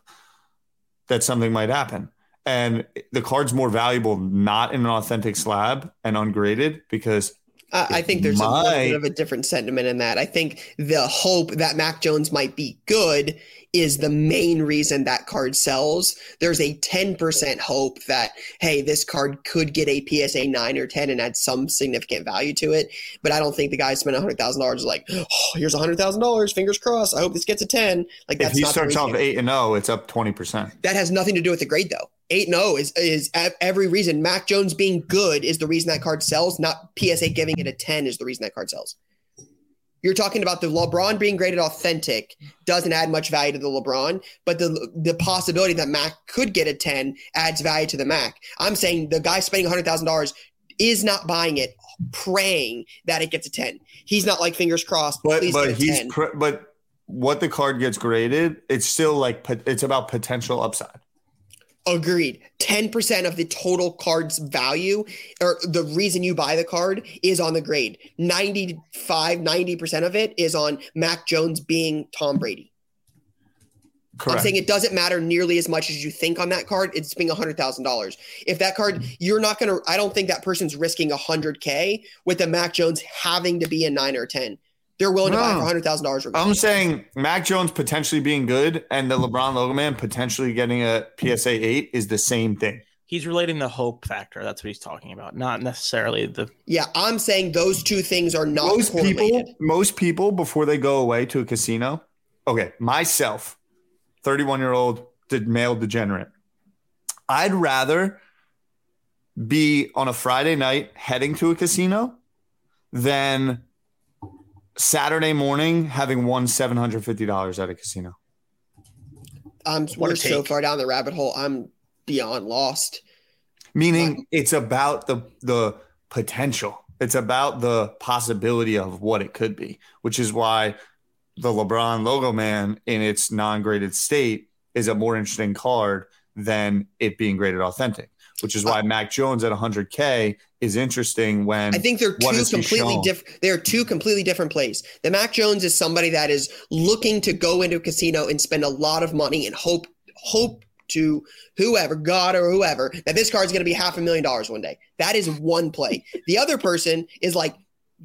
that something might happen. And the card's more valuable not in an authentic slab and ungraded because I think there's might. a little bit of a different sentiment in that. I think the hope that Mac Jones might be good is the main reason that card sells. There's a 10% hope that, hey, this card could get a PSA 9 or 10 and add some significant value to it. But I don't think the guy spent $100,000 is like, oh, here's $100,000. Fingers crossed. I hope this gets a 10. Like, that's if he starts off 8 and 0, it's up 20%. That has nothing to do with the grade, though. 8 0 is, is every reason. Mac Jones being good is the reason that card sells, not PSA giving it a 10 is the reason that card sells. You're talking about the LeBron being graded authentic doesn't add much value to the LeBron, but the the possibility that Mac could get a 10 adds value to the Mac. I'm saying the guy spending $100,000 is not buying it praying that it gets a 10. He's not like fingers crossed. But but he's pr- but what the card gets graded, it's still like it's about potential upside. Agreed. 10% of the total card's value or the reason you buy the card is on the grade. 95, 90% of it is on Mac Jones being Tom Brady. Correct. I'm saying it doesn't matter nearly as much as you think on that card. It's being $100,000. If that card, you're not going to, I don't think that person's risking 100K with the Mac Jones having to be a nine or 10. They're willing no. to buy for hundred thousand dollars. I'm saying Mac Jones potentially being good and the LeBron Logoman potentially getting a PSA eight is the same thing. He's relating the hope factor. That's what he's talking about, not necessarily the. Yeah, I'm saying those two things are not most people. Most people before they go away to a casino. Okay, myself, 31 year old male degenerate. I'd rather be on a Friday night heading to a casino than Saturday morning having won seven hundred fifty dollars at a casino. I'm we're so far down the rabbit hole. I'm beyond lost. Meaning, but- it's about the the potential. It's about the possibility of what it could be, which is why the LeBron Logoman in its non-graded state is a more interesting card than it being graded authentic which is why uh, Mac Jones at 100K is interesting when I think they're two completely different. They're two completely different plays. The Mac Jones is somebody that is looking to go into a casino and spend a lot of money and hope hope to whoever, God or whoever, that this card is going to be half a million dollars one day. That is one play. the other person is like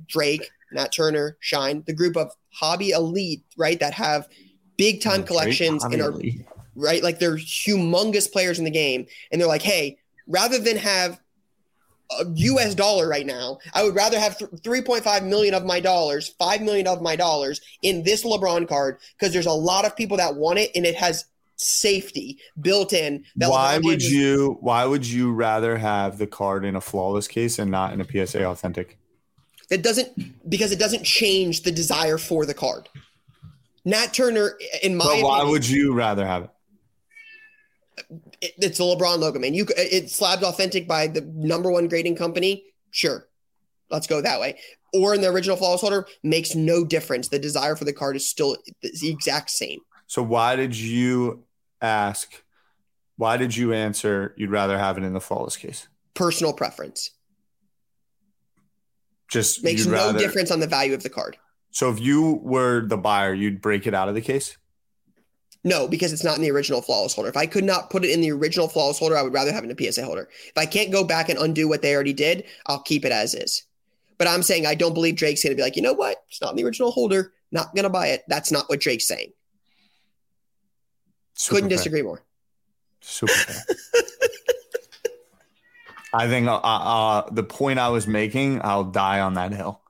Drake, Nat Turner, Shine, the group of hobby elite, right? That have big time collections and are elite. right, like they're humongous players in the game, and they're like, hey rather than have a US dollar right now, I would rather have th- 3.5 million of my dollars, 5 million of my dollars in this LeBron card because there's a lot of people that want it and it has safety built in. why LeBron would you why would you rather have the card in a flawless case and not in a PSA authentic? It doesn't because it doesn't change the desire for the card. Nat Turner in my But why opinion, would you rather have it? It, it's a LeBron logo, man. You it's slabs authentic by the number one grading company. Sure, let's go that way. Or in the original flawless holder makes no difference. The desire for the card is still the exact same. So why did you ask? Why did you answer? You'd rather have it in the flawless case. Personal preference. Just makes no rather... difference on the value of the card. So if you were the buyer, you'd break it out of the case. No, because it's not in the original flawless holder. If I could not put it in the original flawless holder, I would rather have it in a PSA holder. If I can't go back and undo what they already did, I'll keep it as is. But I'm saying I don't believe Drake's going to be like, you know what? It's not in the original holder. Not going to buy it. That's not what Drake's saying. Super Couldn't fair. disagree more. Super fair. I think uh, uh, the point I was making, I'll die on that hill.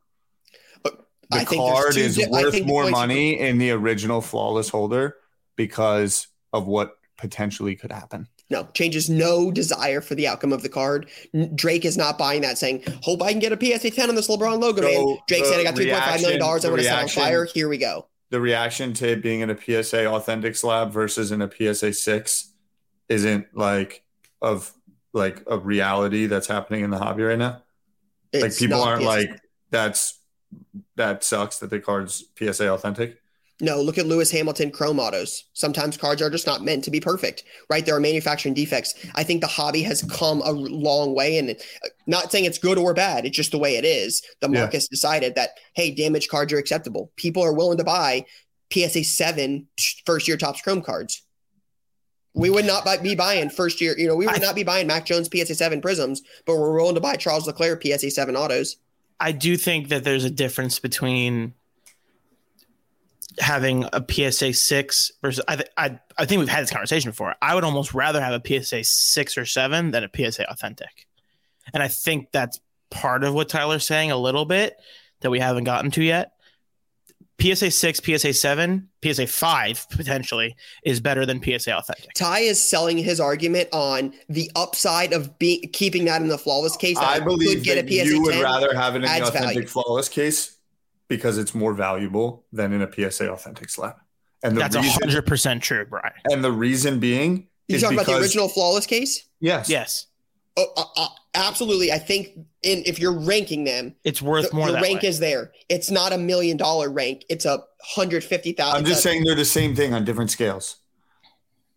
Uh, the card is di- worth more money in the original flawless holder because of what potentially could happen. No, changes no desire for the outcome of the card. Drake is not buying that, saying, "Hope I can get a PSA 10 on this LeBron logo." So man, Drake said, "I got 3.5 million dollars. I want to set on fire. Here we go." The reaction to being in a PSA authentic slab versus in a PSA six isn't like of like a reality that's happening in the hobby right now. It's like people aren't PSA. like that's that sucks that the card's PSA authentic. No, look at Lewis Hamilton chrome autos. Sometimes cards are just not meant to be perfect, right? There are manufacturing defects. I think the hobby has come a long way, and uh, not saying it's good or bad. It's just the way it is. The market's yeah. decided that hey, damaged cards are acceptable. People are willing to buy PSA seven first year Topps chrome cards. We would not be buying first year. You know, we would I, not be buying Mac Jones PSA seven Prizms, but we're willing to buy Charles Leclerc PSA seven autos. I do think that there's a difference between having a PSA six versus I, th- I I think we've had this conversation before. I would almost rather have a PSA six or seven than a PSA authentic, and I think that's part of what Tyler's saying a little bit that we haven't gotten to yet. PSA six, PSA seven, PSA five potentially is better than PSA authentic. Ty is selling his argument on the upside of being keeping that in the flawless case. I believe that you would rather have it in the authentic value. flawless case because it's more valuable than in a PSA authentic slab. And that's hundred percent true, Brian. And the reason being, you talking about the original flawless case? Yes. Yes. Oh, uh, uh, absolutely. I think in if you're ranking them, it's worth the, more. The rank way. is there. It's not a million dollar rank. It's a hundred fifty thousand. I'm just saying they're the same thing on different scales.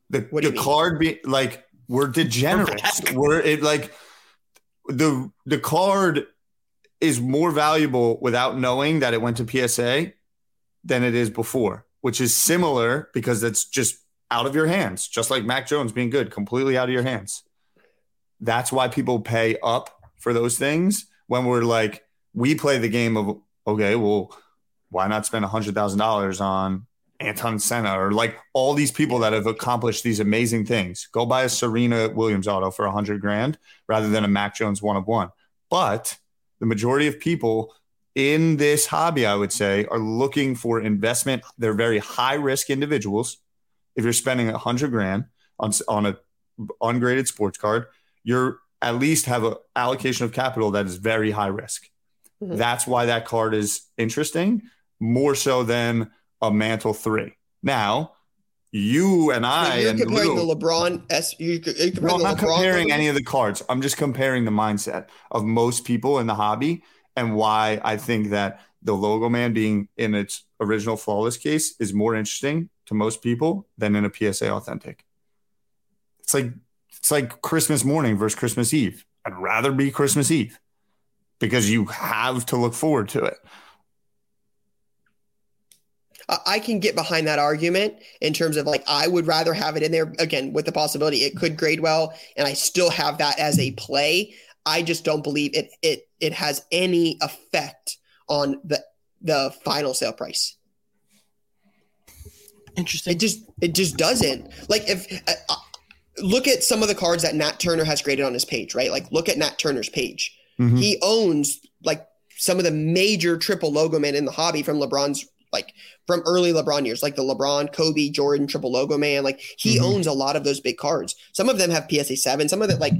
The the card be like we're degenerates. we're it like the the card is more valuable without knowing that it went to PSA than it is before, which is similar because it's just out of your hands, just like Mac Jones being good, completely out of your hands. That's why people pay up for those things when we're like, we play the game of, okay, well, why not spend $100,000 on Ayrton Senna or like all these people that have accomplished these amazing things? Go buy a Serena Williams auto for 100 grand rather than a Mac Jones one of one. But the majority of people in this hobby, I would say, are looking for investment. They're very high risk individuals. If you're spending a hundred grand on on a ungraded sports card, you're at least have an allocation of capital that is very high risk. Mm-hmm. That's why that card is interesting, more so than a Mantle three. Now, you and I you're and comparing Lou, the LeBron S. You, you're no, I'm not LeBron comparing any of the cards. I'm just comparing the mindset of most people in the hobby and why I think that the Logoman being in its original flawless case is more interesting to most people than in a PSA authentic. It's like it's like Christmas morning versus Christmas Eve. I'd rather be Christmas Eve because you have to look forward to it. I can get behind that argument in terms of like I would rather have it in there again with the possibility it could grade well and I still have that as a play. I just don't believe it it it has any effect on the the final sale price. Interesting. It just it just doesn't. Like if uh, uh, look at some of the cards that Nat Turner has graded on his page, right? Like look at Nat Turner's page. Mm-hmm. He owns like some of the major triple logo men in the hobby from LeBron's like from early LeBron years, like the LeBron, Kobe, Jordan, triple Logoman. Like he mm-hmm. owns a lot of those big cards. Some of them have PSA seven. Some of it, like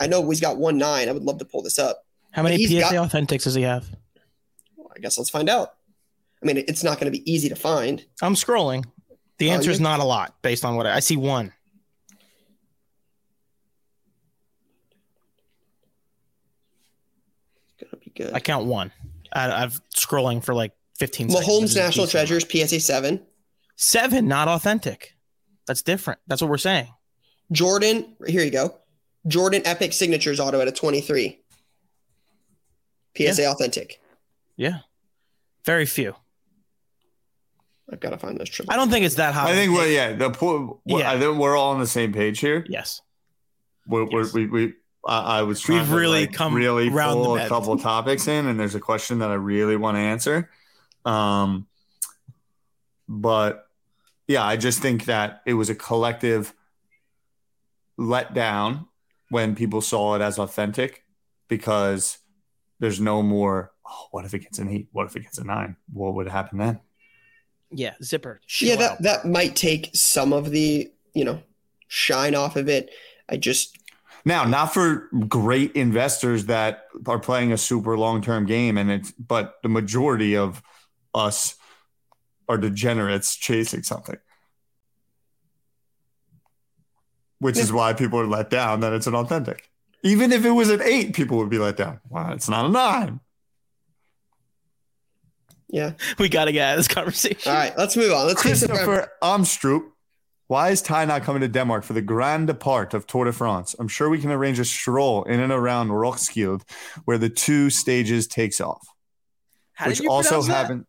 I know he's got one nine. I would love to pull this up. How many PSA got, authentics does he have? Well, I guess let's find out. I mean, it's not going to be easy to find. I'm scrolling. The answer is not a lot based on what I, I see. One. It's gonna be good. I count one. I, I've scrolling for like 15 Mahomes National Treasures PSA 7. 7 not authentic. That's different. That's what we're saying. Jordan, here you go. Jordan Epic Signatures auto at a 23. PSA yeah. authentic. Yeah. Very few. I've got to find those triple. I don't think it's that high. I think well, yeah, the point. Yeah. I think we're all on the same page here. Yes. We're, we're, Yes. we we I, I was trying We've to really like, come really round the pull a couple topics in, and there's a question that I really want to answer. Um, but yeah, I just think that it was a collective letdown when people saw it as authentic because there's no more. Oh, what if it gets an eight? What if it gets a nine? What would happen then? Yeah. Zipper. yeah, chill that out. that might take some of the you know shine off of it. I just Now, not for great investors that are playing a super long term game, and it's but the majority of us are degenerates chasing something. Which is why people are let down that it's an authentic. Even if it was an eight, people would be let down. Wow, it's not a nine. yeah. we got to get out of this conversation. All right, let's move on. Let's get some. Christopher Amstrup. Why is Ty not coming to Denmark for the grand depart of Tour de France? I'm sure we can arrange a stroll in and around Roskilde where the two stages takes off. How did which you also haven't.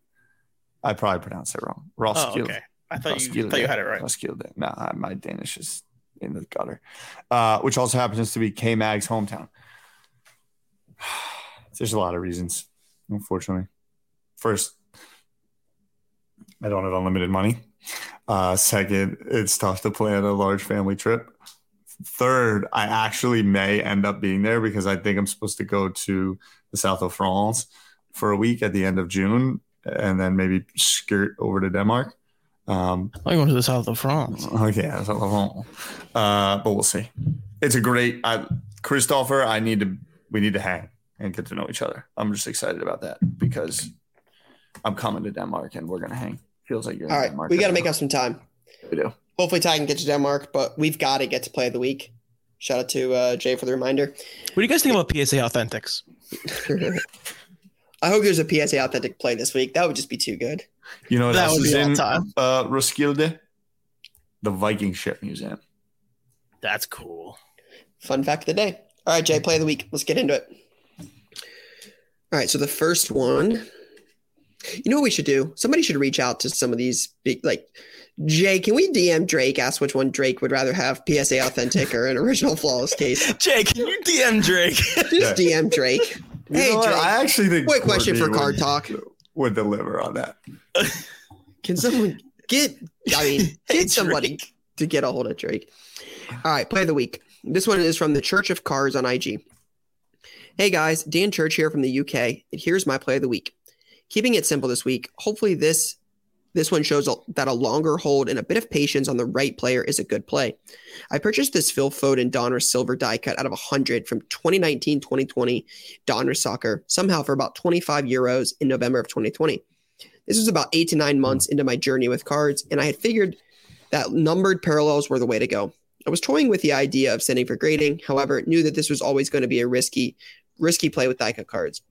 I probably pronounced it wrong. Roskilde. Oh, okay. I thought you, Roskilde. thought you had it right. Roskilde. No, my Danish is in the gutter. Uh, which also happens to be K Mag's hometown. There's a lot of reasons, unfortunately. First, I don't have unlimited money. Uh, second, it's tough to plan a large family trip. Third, I actually may end up being there because I think I'm supposed to go to the south of France for a week at the end of June and then maybe skirt over to Denmark. Um, I'm going to the south of France. Okay, that's a little- uh, but we'll see. It's a great, I, Christopher. I need to, we need to hang and get to know each other. I'm just excited about that because I'm coming to Denmark and we're gonna hang. Feels like you're in All right, Denmark. we got to make up some time. We do. Hopefully, Ty can get to Denmark, but we've got to get to play of the week. Shout out to uh, Jay for the reminder. What do you guys think about PSA Authentics? I hope there's a PSA authentic play this week. That would just be too good. You know what That else would is be all in time. uh, Roskilde? The Viking Ship Museum. That's cool. Fun fact of the day. All right, Jay, play of the week. Let's get into it. All right, so the first one, you know what we should do? Somebody should reach out to some of these big, like, Jay, can we DM Drake, ask which one Drake would rather have, PSA authentic or an original flawless case? Jay, can you DM Drake? Just DM Drake. You Hey? Drake, I actually think quick question for Card would- Talk. would deliver on that. Can someone get, I mean, Hey, get somebody Drake. to get a hold of Drake? All right, play of the week. This one is from the Church of Cards on IG. Hey guys, Dan Church here from the UK, and here's my play of the week. Keeping it simple this week. Hopefully this this one shows that a longer hold and a bit of patience on the right player is a good play. I purchased this Phil Foden Donruss silver die cut out of 100 from 2019-2020 Donruss soccer somehow for about 25 euros in November of 2020. This was about eight to nine hmm. months into my journey with cards, and I had figured that numbered parallels were the way to go. I was toying with the idea of sending for grading, however, knew that this was always going to be a risky, risky play with cut cards.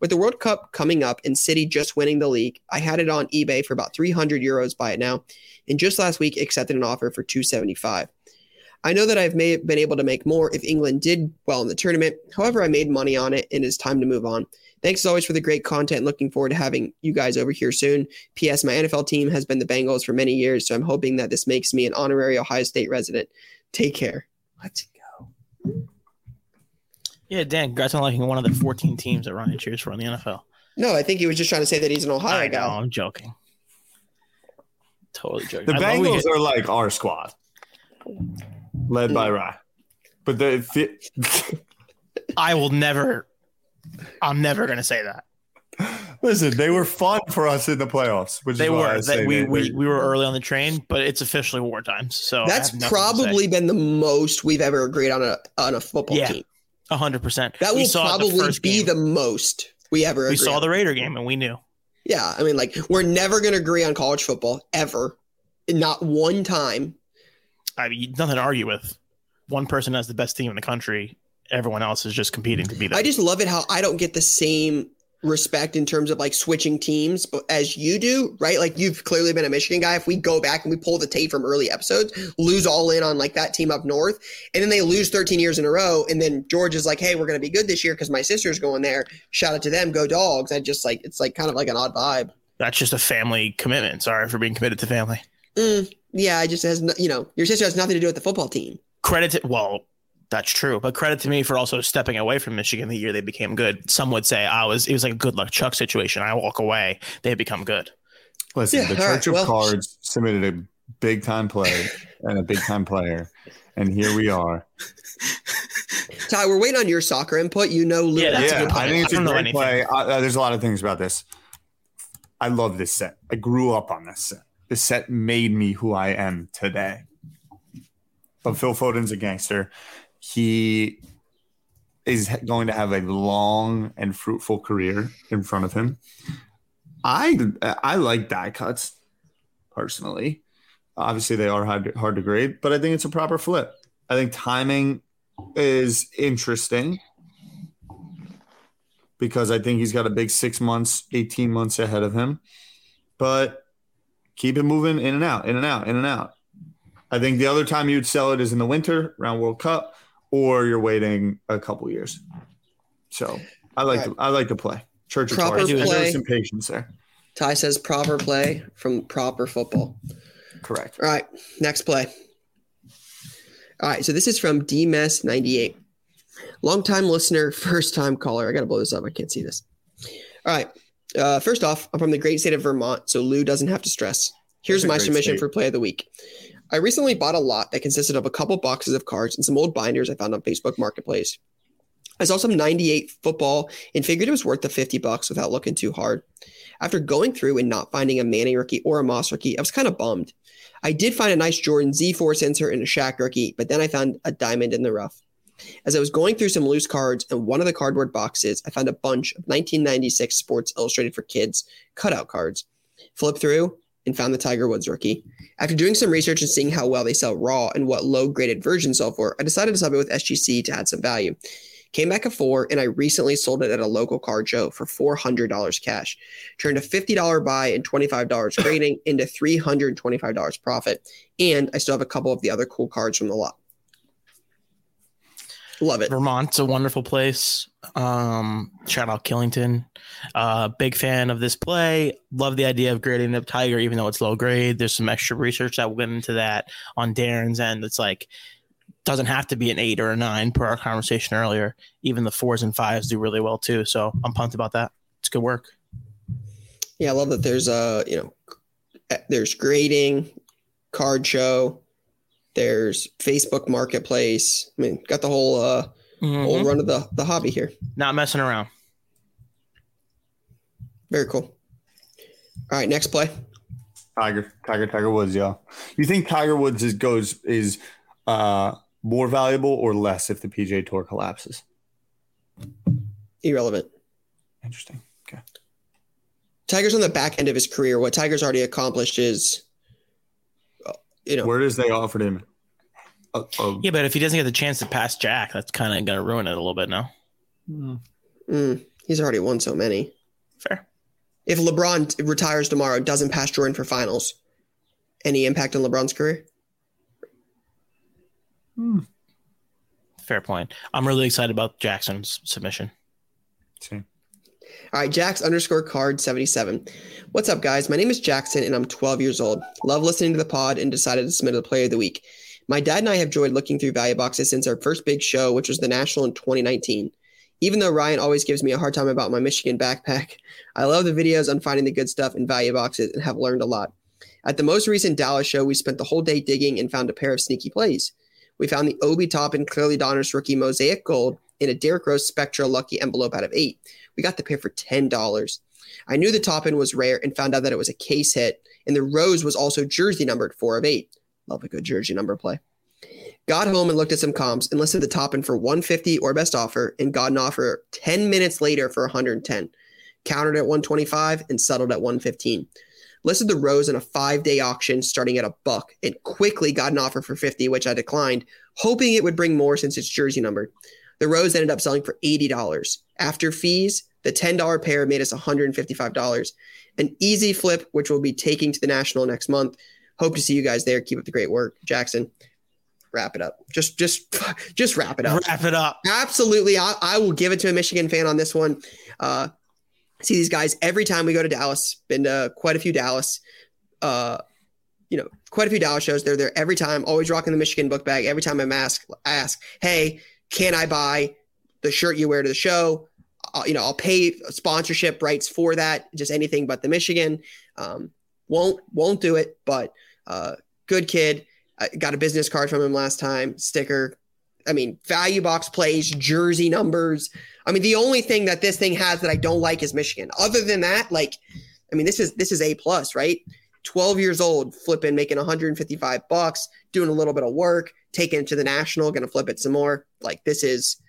With the World Cup coming up and City just winning the league, I had it on eBay for about 300 euros by it now, and just last week accepted an offer for 275. I know that I've may, been able to make more if England did well in the tournament. However, I made money on it and it's time to move on. Thanks as always for the great content. Looking forward to having you guys over here soon. P.S. My NFL team has been the Bengals for many years, so I'm hoping that this makes me an honorary Ohio State resident. Take care. Go. Yeah, Dan, congrats on liking one of the 14 teams that Ryan cheers for in the NFL. No, I think he was just trying to say that he's an Ohio I know, guy. I'm joking. Totally joking. The I Bengals get- are like our squad, led by mm. Rye. But the fit, I will never. I'm never going to say that. listen, they were fun for us in the playoffs. Which They is were. say They, we, they- we, we were early on the train, but it's officially war times. So That's have nothing to say. probably been the most we've ever agreed on a on a football Yeah, team. A hundred percent. That will probably first be game. the most we ever We saw on. the Raider game and we knew. Yeah, I mean, like we're never going to agree on college football ever, not one time. I mean, nothing to argue with. One person has the best team in the country. Everyone else is just competing to be there. I just love it how I don't get the same respect in terms of like switching teams but as you do, right? Like you've clearly been a Michigan guy. If we go back and we pull the tape from early episodes, lose all in on like that team up north, and then they lose 13 years in a row, and then George is like, "Hey, we're going to be good this year because my sister's going there." Shout out to them, go dogs! I just like it's like kind of like an odd vibe. That's just a family commitment. Sorry for being committed to family. Mm, yeah, it just has no, you know your sister has nothing to do with the football team. Credit to well, that's true, but credit to me for also stepping away from Michigan the year they became good. Some would say I was it was like a good luck Chuck situation. I walk away, they become good. Listen, yeah, the Church right, of well, Cards submitted a big time play and a big time player, and here we are. Ty, we're waiting on your soccer input. You know, Lou, yeah, yeah I think it's a great play. Uh, there's a lot of things about this. I love this set. I grew up on this set. This set made me who I am today. But Phil Foden's a gangster. He is going to have a long and fruitful career in front of him. I I like die cuts personally. Obviously, they are hard, hard to grade, but I think it's a proper flip. I think timing is interesting because I think he's got a big six months, 18 months ahead of him. But keep it moving in and out, in and out, in and out. I think the other time you'd sell it is in the winter around World Cup, or you're waiting a couple years. So I like right. to, I like to play. Church of proper Cards. play. some patience there. Ty says proper play from proper football. Correct. All right, next play. All right, so this is from DMS98. Long-time listener, first-time caller. I got to blow this up. I can't see this. All right. Uh, first off, I'm from the great state of Vermont, so Lou doesn't have to stress. Here's my submission state. for play of the week. I recently bought a lot that consisted of a couple boxes of cards and some old binders I found on Facebook Marketplace. I saw some 98 football and figured it was worth the 50 bucks without looking too hard. After going through and not finding a Manning rookie or a Moss rookie, I was kind of bummed. I did find a nice Jordan Z Force insert and a Shaq rookie, but then I found a diamond in the rough. As I was going through some loose cards in one of the cardboard boxes, I found a bunch of 1996 Sports Illustrated for Kids cutout cards. Flip through and found the Tiger Woods rookie. After doing some research and seeing how well they sell raw and what low graded versions sell for, I decided to sub it with SGC to add some value. Came back a four, and I recently sold it at a local car show for $400 cash. Turned a $50 buy and $25 grading into $325 profit. And I still have a couple of the other cool cards from the lot. Love it. Vermont's a wonderful place. Um, shout out Killington. Uh, big fan of this play. Love the idea of grading up Tiger, even though it's low grade. There's some extra research that went into that on Darren's end. It's like doesn't have to be an eight or a nine per our conversation earlier. Even the fours and fives do really well too. So I'm pumped about that. It's good work. Yeah, I love that there's a you know there's grading, card show, there's Facebook Marketplace. I mean, got the whole uh mm-hmm. whole run of the the hobby here. Not messing around. Very cool. All right, next play. Tiger, Tiger, Tiger Woods, yeah. You think Tiger Woods is goes is uh more valuable or less if the PGA Tour collapses? Irrelevant. Interesting. Okay. Tiger's on the back end of his career. What Tiger's already accomplished is you know, where does they offered him? A, a, yeah, but if he doesn't get the chance to pass Jack, that's kind of going to ruin it a little bit now. Mm. Mm, he's already won so many. Fair. If LeBron retires tomorrow, doesn't pass Jordan for finals, any impact on LeBron's career? Hmm. Fair point. I'm really excited about Jackson's submission. Same. All right, Jax underscore card 77. What's up, guys? My name is Jackson and I'm 12 years old. Love listening to the pod and decided to submit a player of the week. My dad and I have enjoyed looking through value boxes since our first big show, which was the National in 2019. Even though Ryan always gives me a hard time about my Michigan backpack, I love the videos on finding the good stuff in value boxes and have learned a lot. At the most recent Dallas show, we spent the whole day digging and found a pair of sneaky plays. We found the Obi Toppin Clearly Donruss rookie Mosaic Gold in a Derrick Rose Spectra Lucky envelope out of eight. We got the pair for $10. I knew the Toppin was rare and found out that it was a case hit, and the Rose was also jersey numbered four of eight. Love a good jersey number play. Got home and looked at some comps and listed the Toppin for 150 or best offer and got an offer 10 minutes later for 110. Countered at 125 and settled at 115. Listed the Rose in a five day auction starting at a buck and quickly got an offer for 50, which I declined, hoping it would bring more since it's jersey numbered. The Rose ended up selling for $80. After fees, the $10 pair made us $155. An easy flip, which we'll be taking to the National next month. Hope to see you guys there. Keep up the great work. Jackson, wrap it up. Just, just, just wrap it up. Wrap it up. Absolutely. I, I will give it to a Michigan fan on this one. Uh, see these guys every time we go to Dallas. Been to quite a few Dallas, uh, you know, quite a few Dallas shows. They're there every time. Always rocking the Michigan book bag. Every time I'm asked, ask, hey, can I buy the shirt you wear to the show? Uh, you know, I'll pay sponsorship rights for that. Just anything but the Michigan. Um, won't won't do it, but uh, good kid. I got a business card from him last time. Sticker. I mean, value box plays, jersey numbers. I mean, the only thing that this thing has that I don't like is Michigan. Other than that, like, I mean, this is this is a plus, right? 12 years old, flipping, making 155 bucks, doing a little bit of work, taking it to the national, gonna flip it some more. Like this is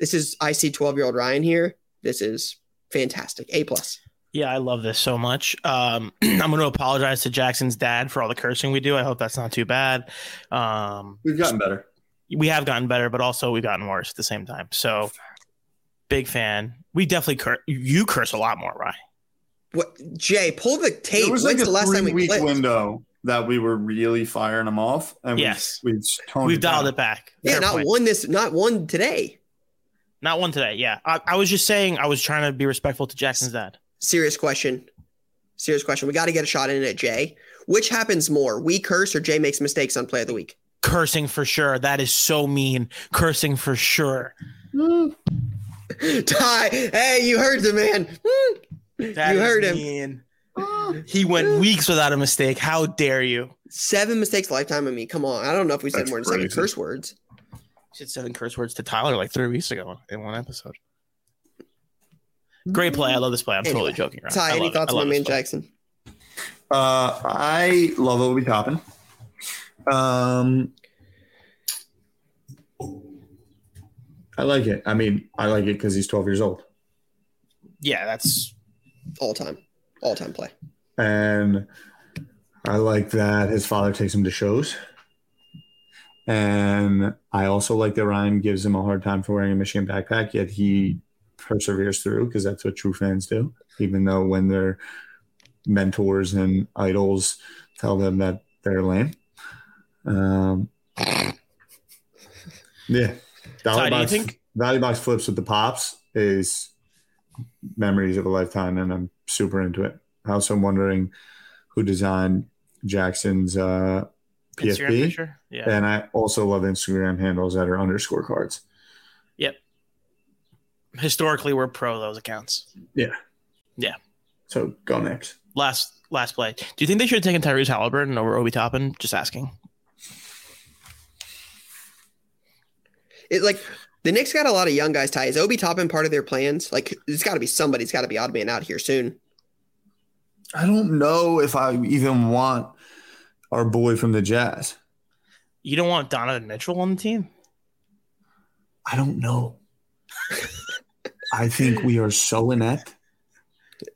this is I see 12 year old Ryan here. This is fantastic. A plus. Yeah, I love this so much. Um, I'm going to apologize to Jackson's dad for all the cursing we do. I hope that's not too bad. Um, We've gotten better. We have gotten better, but also we've gotten worse at the same time. So, big fan. We definitely curse. You curse a lot more, right? What Jay? Pull the tape. It was When's like a the last time we week clipped? window that we were really firing them off, and Yes. we've, we've toned We've it dialed down. it back. Yeah, Fair not point. one this, not one today. Not one today. Yeah, I, I was just saying. I was trying to be respectful to Jackson's dad. Serious question. Serious question. We got to get a shot in at Jay. Which happens more, we curse or Jay makes mistakes on play of the week? Cursing for sure. That is so mean. Cursing for sure. Ty, hey, you heard the man. That You is heard him. Mean. He went weeks without a mistake. How dare you? Seven mistakes lifetime of me. Come on. I don't know if we said That's more than seven crazy. curse words. said seven curse words to Tyler like three weeks ago in one episode. Great play. I love this play. I'm totally joking. Around. Ty, I any thoughts on love my man play. Jackson? Uh, I love Obi Toppin. Um, I like it. I mean, I like it because he's 12 years old, Yeah, that's All time. All time play. and I like that his father takes him to shows. And I also like that Ryan gives him a hard time for wearing a Michigan backpack, yet he perseveres through because that's what true fans do. Even though when their mentors and idols tell them that they're lame. Um, yeah. Dollar Ty, do you box, think- value box flips with the pops is memories of a lifetime, and I'm super into it. I Also, I'm wondering who designed Jackson's uh, Instagram PFP. Yeah. And I also love Instagram handles that are underscore cards. Yep. Historically, we're pro those accounts. Yeah. Yeah. So go next. Last last play. Do you think they should have taken Tyrese Halliburton over Obi Toppin? Just asking. It like the Knicks got a lot of young guys. Ty is Obi Toppin part of their plans? Like, there's got to be somebody's got to be odd man out here soon. I don't know if I even want our boy from the Jazz. You don't want Donovan Mitchell on the team? I don't know. I think we are so inept.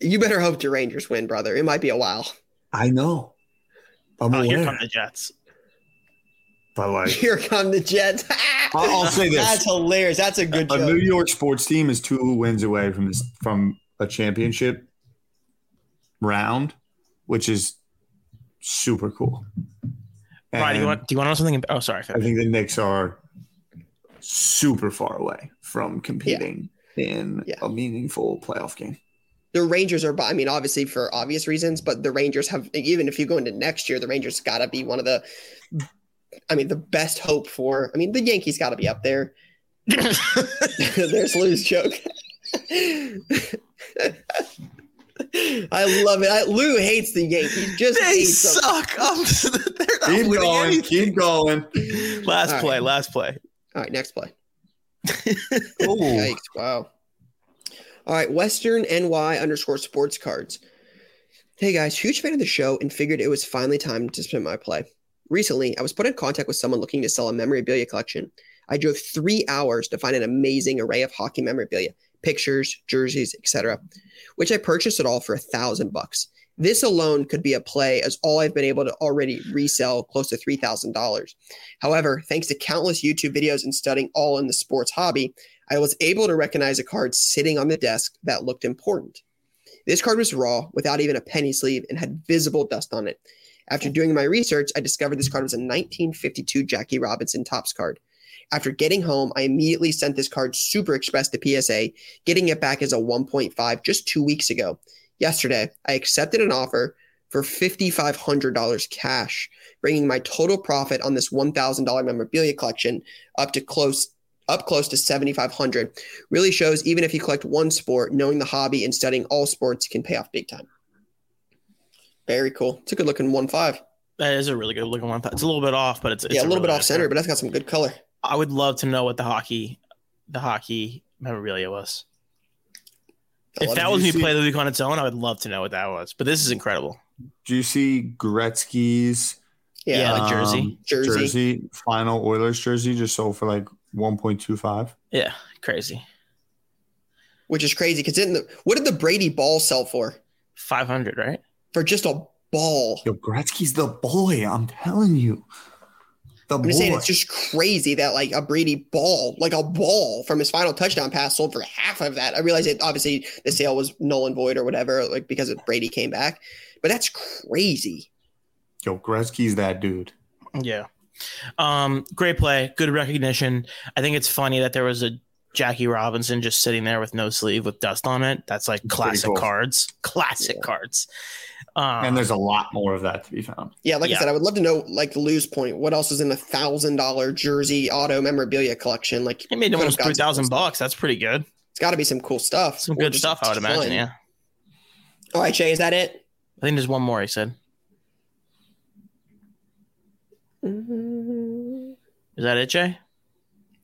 You better hope your Rangers win, brother. It might be a while. I know. I'm Oh, here aware. come the Jets. But like Here come the Jets. I'll, I'll say this: That's hilarious. That's a good a New. York sports team is two wins away from this from a championship round, which is super cool. Brian, do you want do you want to know something? Oh, sorry. I think the Knicks are super far away from competing in Yeah. a meaningful playoff game. The Rangers are, I mean, obviously for obvious reasons, but the Rangers have, even if you go into next year, the Rangers got to be one of the, I mean, the best hope for, I mean, the Yankees got to be up there. There's Lou's joke. I love it. I, Lou hates the Yankees. Just they suck. I'm, they're not Keep going. anything. Keep going. Last All right. play. Last play. All right, next play. Yikes! Wow. All right, Western NY underscore sports cards. Hey guys, huge fan of the show and figured it was finally time to spin my play. Recently, I was put in contact with someone looking to sell a memorabilia collection. I drove three hours to find an amazing array of hockey memorabilia, pictures, jerseys, etc., which I purchased it all for a thousand bucks. This alone could be a play, as all I've been able to already resell close to three thousand dollars. However, thanks to countless YouTube videos and studying all in the sports hobby, I was able to recognize a card sitting on the desk that looked important. This card was raw, without even a penny sleeve, and had visible dust on it. After doing my research, I discovered this card was a 1952 Jackie Robinson Topps card. After getting home, I immediately sent this card Super Express to PSA, getting it back as a 1.5 just two weeks ago. Yesterday, I accepted an offer for $5,500 cash, bringing my total profit on this $1,000 memorabilia collection up to close up close to 7500 really shows even if you collect one sport knowing the hobby and studying all sports can pay off big time very cool it's a good looking one five that is a really good looking one it's a little bit off but it's, it's yeah a, a little really bit off center but that's got some good color i would love to know what the hockey the hockey memorabilia was if that was me see, play the week on its own i would love to know what that was but this is incredible do you see gretzky's yeah, yeah like jersey. Um, jersey jersey final oilers jersey just sold for like 1.25. Yeah, crazy. Which is crazy because didn't the, what did the Brady ball sell for? 500, right? For just a ball. Yo, Gretzky's the boy. I'm telling you. The I'm boy. saying it's just crazy that like a Brady ball, like a ball from his final touchdown pass sold for half of that. I realize it obviously the sale was null and void or whatever, like because Brady came back. But that's crazy. Yo, Gretzky's that dude. Yeah. Um, great play, good recognition. I think it's funny that there was a Jackie Robinson just sitting there with no sleeve with dust on it. That's like classic cool. cards, classic yeah. cards. Um, and there's a lot more of that to be found. Yeah, like yeah. I said, I would love to know like the lose point. What else is in the thousand dollar jersey auto memorabilia collection? Like it made almost three thousand bucks. That's pretty good. It's got to be some cool stuff. Some good stuff, I would imagine. Yeah. All right, Jay, is that it? I think there's one more. He said. Mm-hmm. Is that it, Jay?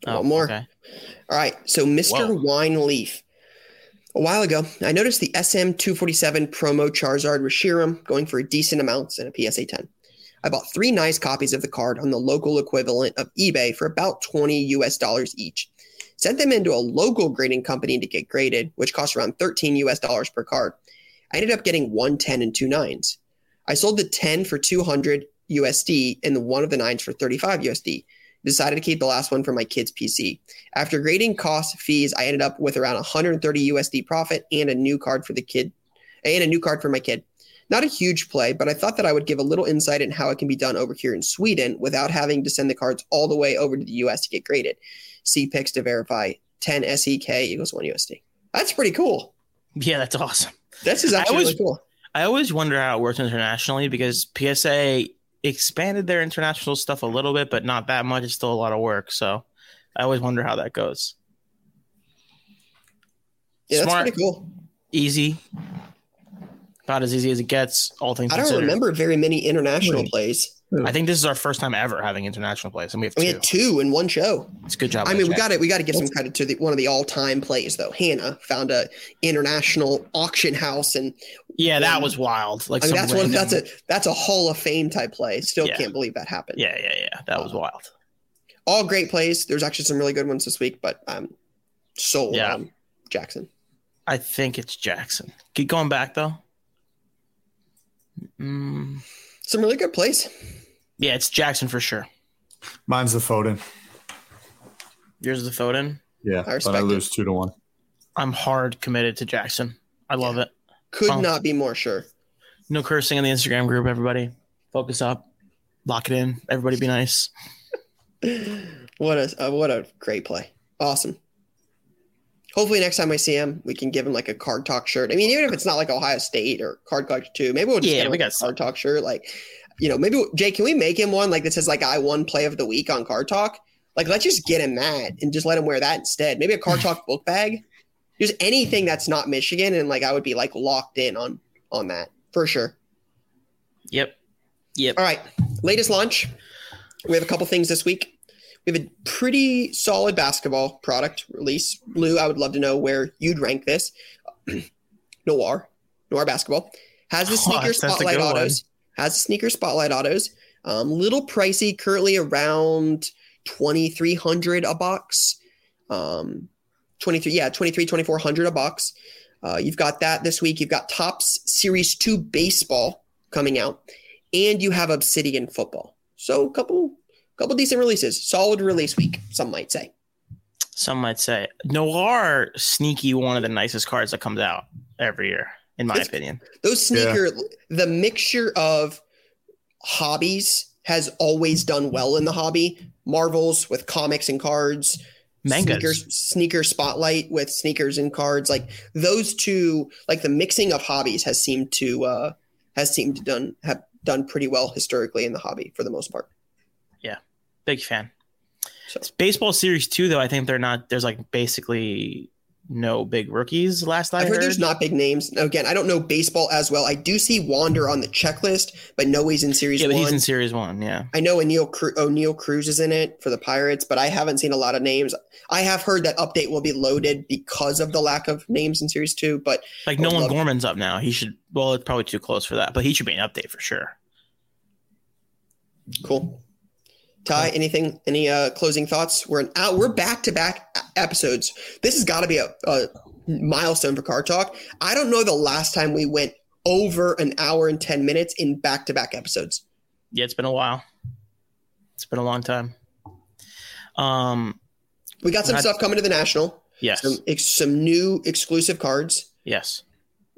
Oh, One more. Okay. All right. So, Mr. Whoa. Wine Leaf. A while ago, I noticed the SM247 promo Charizard Reshiram going for decent amount in a PSA 10. I bought three nice copies of the card on the local equivalent of eBay for about 20 US dollars each. Sent them into a local grading company to get graded, which cost around 13 US dollars per card. I ended up getting one 10 and two nines. I sold the 10 for 200 USD and the one of the nines for 35 USD. Decided to keep the last one for my kid's PC. After grading costs, fees, I ended up with around 130 USD profit and a new card for the kid and a new card for my kid. Not a huge play, but I thought that I would give a little insight in how it can be done over here in Sweden without having to send the cards all the way over to the US to get graded. See pics to verify 10 SEK equals 1 USD. That's pretty cool. Yeah, that's awesome. This is actually always, really cool. I always wonder how it works internationally because PSA expanded their international stuff a little bit, but not that much. It's still a lot of work. So I always wonder how that goes. Yeah, Smart, that's pretty cool. Easy. About as easy as it gets, all things I don't considered. remember very many international plays. I think this is our first time ever having international plays, and we have we two. had two in one show. It's a good job. I mean, we got it. We got to give some credit to the, one of the all-time plays, though. Hannah found a international auction house, and yeah, that was wild. Like I mean, that's one. That's a that's a Hall of Fame type play. Still yeah. can't believe that happened. Yeah, yeah, yeah. That was wild. All great plays. There's actually some really good ones this week, but I'm sold yeah. on Jackson. I think it's Jackson. Keep going back though. Mm. Some really good plays. Yeah, it's Jackson for sure. Mine's the Foden. Yours is the Foden. Yeah, I but I lose it. two to one. I'm hard committed to Jackson. I love yeah. it. Could oh. not be more sure. No cursing in the Instagram group. Everybody, focus up, lock it in. Everybody, be nice. what a uh, what a great play! Awesome. Hopefully, next time I see him, we can give him like a card talk shirt. I mean, even if it's not like Ohio State or Card Talk two, maybe we'll just yeah, get we got a card talk shirt. Like you know, maybe Jay, can we make him one like that says like I won play of the week on Card Talk? Like, let's just get him that and just let him wear that instead. Maybe a Card Talk book bag. Just anything that's not Michigan, and like I would be like locked in on on that for sure. Yep. Yep. All right. Latest launch. We have a couple things this week. We have a pretty solid basketball product release. Lou, I would love to know where you'd rank this. Noir, Noir basketball has the sneaker oh, spotlight autos. One has sneaker spotlight autos. Um, little pricey, currently around 2300 a box. Um, 23, yeah, 23, 2400 a box. Uh, you've got that this week. You've got Topps Series 2 baseball coming out, and you have Obsidian football. So a couple couple decent releases. Solid release week, some might say. Some might say. Noir sneaky one of the nicest cards that comes out every year in my it's, opinion. Those sneaker, yeah. the mixture of hobbies has always done well in the hobby. Marvels with comics and cards. Mangas. Sneaker, sneaker spotlight with sneakers and cards. Like those two, like the mixing of hobbies has seemed to uh has seemed to done have done pretty well historically in the hobby for the most part. Yeah. Big fan. So. Baseball series two, though, I think they're not there's like basically no big rookies last I I've heard, heard. there's not big names. Again, I don't know baseball as well. I do see Wander on the checklist, but no, he's in series yeah, one. but he's in series one. Yeah, I know Oneil, Cru- oh, Oneil Cruz is in it for the Pirates, but I haven't seen a lot of names. I have heard that update will be loaded because of the lack of names in series two. But like Nolan Gorman's up now. He should. Well, it's probably too close for that, but he should be an update for sure. Cool. Ty, anything? Any uh, closing thoughts? We're an out. We're back to back episodes. This has got to be a, a milestone for Card Talk. I don't know the last time we went over an hour and 10 minutes in back to back episodes. Yeah, it's been a while. It's been a long time. Um, we got some stuff coming to the National. Yes. Some, some new exclusive cards. Yes.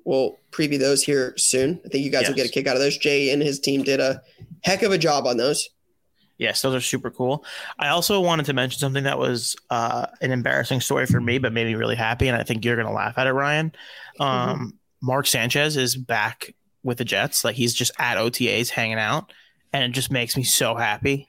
We'll preview those here soon. I think you guys yes. will get a kick out of those. Jay and his team did a heck of a job on those. Yes, those are super cool. I also wanted to mention something that was uh, an embarrassing story for me, but made me really happy, and I think you're going to laugh at it, Ryan. Um, mm-hmm. Mark Sanchez is back with the Jets. Like he's just at OTAs hanging out, and it just makes me so happy.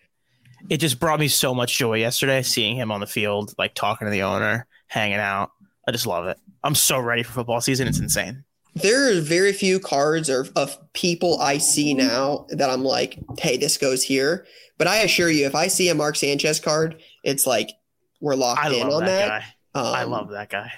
It just brought me so much joy yesterday seeing him on the field, like talking to the owner, hanging out. I just love it. I'm so ready for football season. It's insane there are very few cards or of people I see now that I'm like, hey, this goes here. But I assure you, if I see a Mark Sanchez card, it's like we're locked I in on that. that. Um, I love that guy.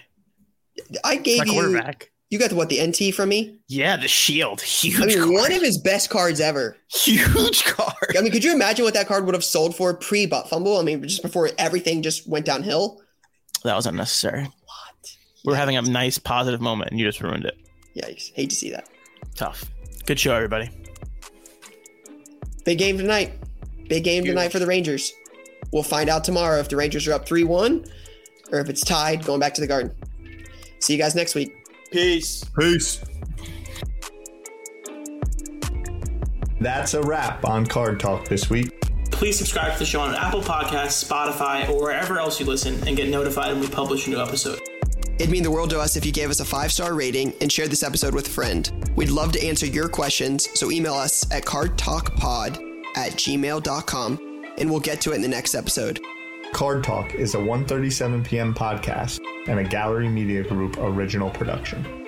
I gave you You got the, what the NT from me? Yeah, the shield. Huge. I mean, card. one of his best cards ever. Huge card. I mean, could you imagine what that card would have sold for pre butt fumble? I mean, just before everything just went downhill. That was unnecessary. What? We're yeah. having a nice positive moment, and you just ruined it. Yikes! Hate to see that. Tough. Good show, everybody. Big game tonight. Big game Huge. tonight for the Rangers. We'll find out tomorrow if the Rangers are up 3 1 or if it's tied going back to the garden. See you guys next week. Peace. Peace. That's a wrap on Card Talk this week. Please subscribe to the show on Apple Podcasts, Spotify, or wherever else you listen and get notified when we publish a new episode. It'd mean the world to us if you gave us a five star rating and shared this episode with a friend. We'd love to answer your questions, so email us at cardtalkpod at gmail.com and we'll get to it in the next episode. Card Talk is a 1:37 p.m. podcast and a Gallery Media Group original production.